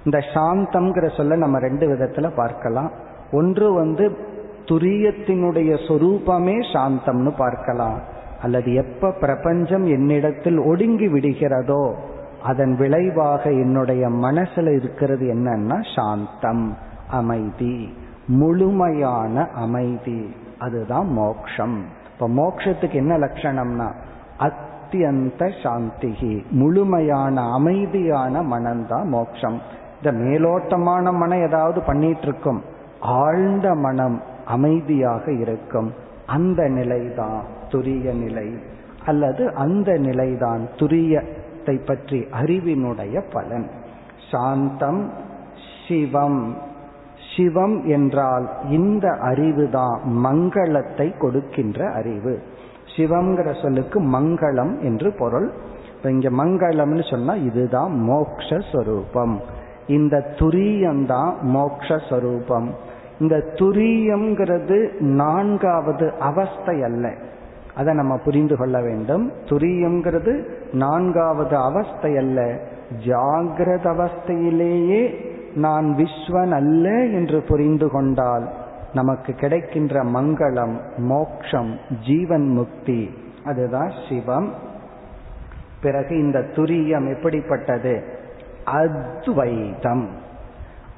இந்த சாந்தம்ங்கிற சொல்ல நம்ம ரெண்டு விதத்துல பார்க்கலாம். ஒன்று வந்து துரியத்தினுடைய சொரூபமே சாந்தம்னு பார்க்கலாம். அல்லது எப்ப பிரபஞ்சம் என்னிடத்தில் ஒடுங்கி விடுகிறதோ அதன் விளைவாக என்னுடைய மனசுல இருக்கிறது என்னன்னா சாந்தம். அமைதி முழுமையான அமைதி. அதுதான் மோக்ஷம். இப்ப மோக்ஷத்துக்கு என்ன லட்சணம்னா அத்தியந்த சாந்திகி முழுமையான அமைதியான மனம்தான் மோக்ஷம். இந்த மேலோட்டமான மனம் ஏதாவது பண்ணிட்டு இருக்கும் ஆழ்ந்த மனம் அமைதியாக இருக்கும். அந்த நிலைதான் துரிய நிலை. அல்லது அந்த நிலைதான் துரியத்தை பற்றி அறிவினுடைய பலன். சாந்தம் சிவம் சிவம் என்றால் இந்த அறிவுதான் மங்களத்தை கொடுக்கின்ற அறிவு. சிவம்ங்கிற சொல்லுக்கு மங்களம் என்று பொருள். இங்க மங்களம்னு சொன்னா இதுதான் மோக்ஷஸ்வரூபம் இந்த துரியம்தான் மோக்ஷஸ்வரூபம் இந்த துரியம்ங்கிறது நான்காவது அவஸ்தை அல்ல. அதை நம்ம புரிந்து கொள்ள வேண்டும். துரியம்ங்கிறது நான்காவது அவஸ்தை அல்ல. ஜாகிரத அவஸ்தையிலேயே நான் விஸ்வன் அல்ல என்று புரிந்து கொண்டால் நமக்கு கிடைக்கின்ற மங்களம் மோக்ஷம் ஜீவன் முக்தி. அதுதான் சிவம். பிறகு இந்த துரியம் எப்படிப்பட்டது? அத்வைதம்.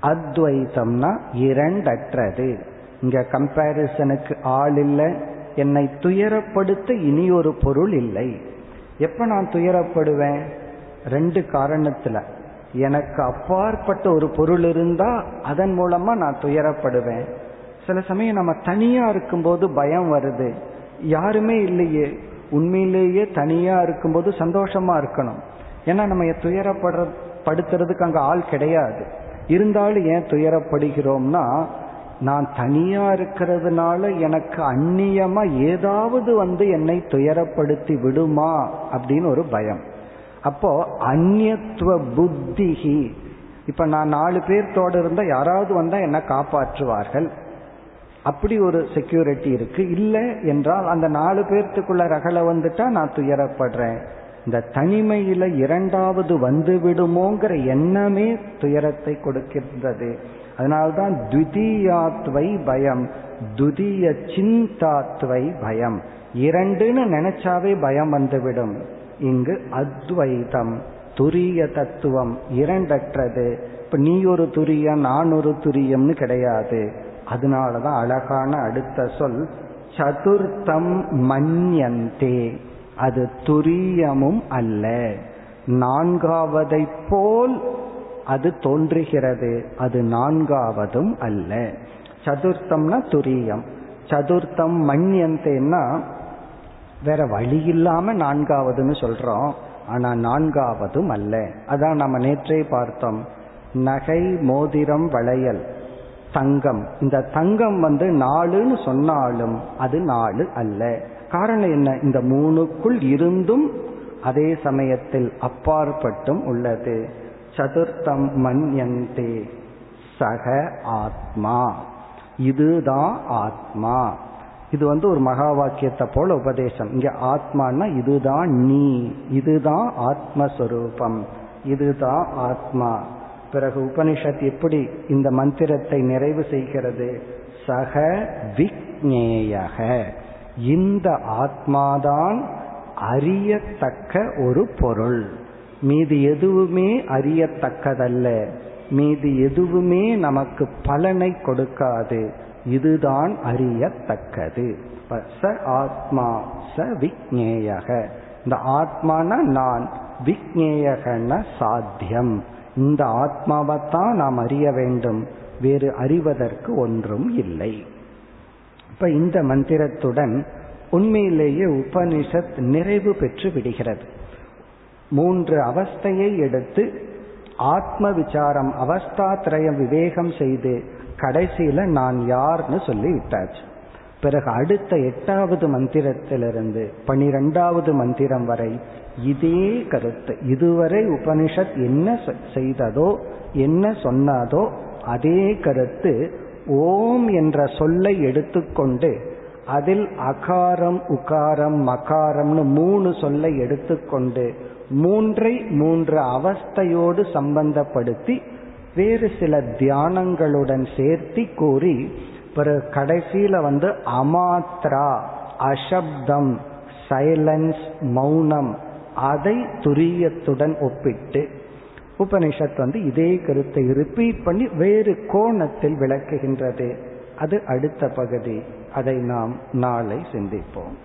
அத்வைதம்னா இரண்டற்றது. இங்க கம்பேரிசனுக்கு ஆள் இல்லை. என்னை துயரப்படுத்த இனி ஒரு பொருள் இல்லை. எப்ப நான் துயரப்படுவேன்? ரெண்டு காரணத்துல. எனக்கு அப்பாற்பட்ட ஒரு பொருள் இருந்தா அதன் மூலமா நான் துயரப்படுவேன். சில சமயம் நம்ம தனியா இருக்கும்போது பயம் வருது. யாருமே இல்லையே. உண்மையிலேயே தனியா இருக்கும்போது சந்தோஷமா இருக்கணும். ஏன்னா நம்ம துயரப்படுற படுத்துறதுக்கு அங்க ஆள் கிடையாது. இருந்தாலும் ஏன் துயரப்படுகிறோம்னா நான் தனியா இருக்கிறதுனால எனக்கு அந்நியமா ஏதாவது வந்து என்னை துயரப்படுத்தி விடுமா அப்படின்னு ஒரு பயம். அப்போ அந்நியத்துவ புத்திகி இப்ப நான் நாலு பேர்த்தோட இருந்தா யாராவது வந்தா என்ன காப்பாற்றுவார்கள். அப்படி ஒரு செக்யூரிட்டி இருக்கு. இல்லை என்றால் அந்த நாலு பேர்த்துக்குள்ள ரகலை வந்துட்டா நான் துயரப்படுறேன். இந்த தனிமையில இரண்டாவது வந்து விடுமோங்கிற எண்ணமே துயரத்தை கொடுக்கின்றது. அதனால்தான் துதியாத்வை பயம். துதிய சிந்தாத்வை பயம். இரண்டுன்னு நினைச்சாவே பயம் வந்துவிடும். இங்கு அத்வைதம் துரிய தத்துவம் இரண்டற்றது. இப்ப நீ ஒரு துரியம் நான் ஒரு துரியம்னு கிடையாது. அதனாலதான் அழகான அடுத்த சொல் சதுர்த்தம் மன்யந்தே. அது துரியமும் அல்ல. நான்காவதை போல் அது தோன்றுகிறது. அது நான்காவதும் அல்ல. சதுர்த்தம்னா துரியம். சதுர்த்தம் மன்யந்தேன்னா வேற வழி இல்லாம நான்காவதுன்னு சொல்றோம். ஆனா நான்காவதும் அல்ல. அதான் நம்ம நேற்றே பார்த்தோம். நகை மோதிரம் வளையல் தங்கம். இந்த தங்கம் வந்து நாலுன்னு சொன்னாலும் அது நாலு அல்ல. காரணம் என்ன? இந்த மூணுக்குள் இருந்தும் அதே சமயத்தில் அப்பாற்பட்டும் உள்ளது. சதுர்த்தம் மன்யந்தே சக ஆத்மா. இதுதான் ஆத்மா. இது வந்து ஒரு மகா வாக்கியத்தை போல உபதேசம். இங்க ஆத்மானா இதுதான் நீ இதுதான் ஆத்மஸ்வரூபம் இதுதான் ஆத்மா. பிறகு உபனிஷத் எப்படி இந்த மந்திரத்தை நிறைவு செய்கிறது? சக விக்னேயக. இந்த ஆத்மாதான் அறியத்தக்க ஒரு பொருள். மீது எதுவுமே அறியத்தக்கதல்ல. மீது எதுவுமே நமக்கு பலனை கொடுக்காது. இதுதான் அறியத்தக்கது. ச ஆத்மா ச விக்னேயக இந்த ஆத்மான நான் விக்னேயகன சாத்தியம். இந்த ஆத்மாவைத்தான் நாம் அறிய வேண்டும். வேறு அறிவதற்கு ஒன்றும் இல்லை. இப்ப இந்த மந்திரத்துடன் உண்மையிலேயே உபனிஷத் நிறைவு பெற்று விடுகிறது. மூன்று அவஸ்தையை எடுத்து ஆத்ம விசாரம் திரயம் விவேகம் செய்து கடைசியில நான் யார்னு சொல்லி விட்டாச்சு. பிறகு அடுத்த எட்டாவது மந்திரத்திலிருந்து பனிரெண்டாவது மந்திரம் வரை இதே கருத்து. இதுவரை உபனிஷத் என்ன செய்ததோ என்ன சொன்னதோ அதே கருத்து ஓம் என்ற சொல்லை எடுத்துக்கொண்டு அதில் அகாரம் உகாரம் மகாரம்னு மூணு சொல்லை எடுத்துக்கொண்டு மூன்றை மூன்று அவஸ்தையோடு சம்பந்தப்படுத்தி வேறு சில தியானங்களுடன் சேர்த்தி கூறி பிறகு கடைசியில வந்து அமாத்ரா அசப்தம் சைலன்ஸ் மௌனம் அதை துரியத்துடன் ஒப்பிட்டு உபனிஷத் வந்து இதே கருத்தை ரிப்பீட் பண்ணி வேறு கோணத்தில் விளக்குகின்றது. அது அடுத்த பகுதி. அதை நாம் நாளை சிந்திப்போம்.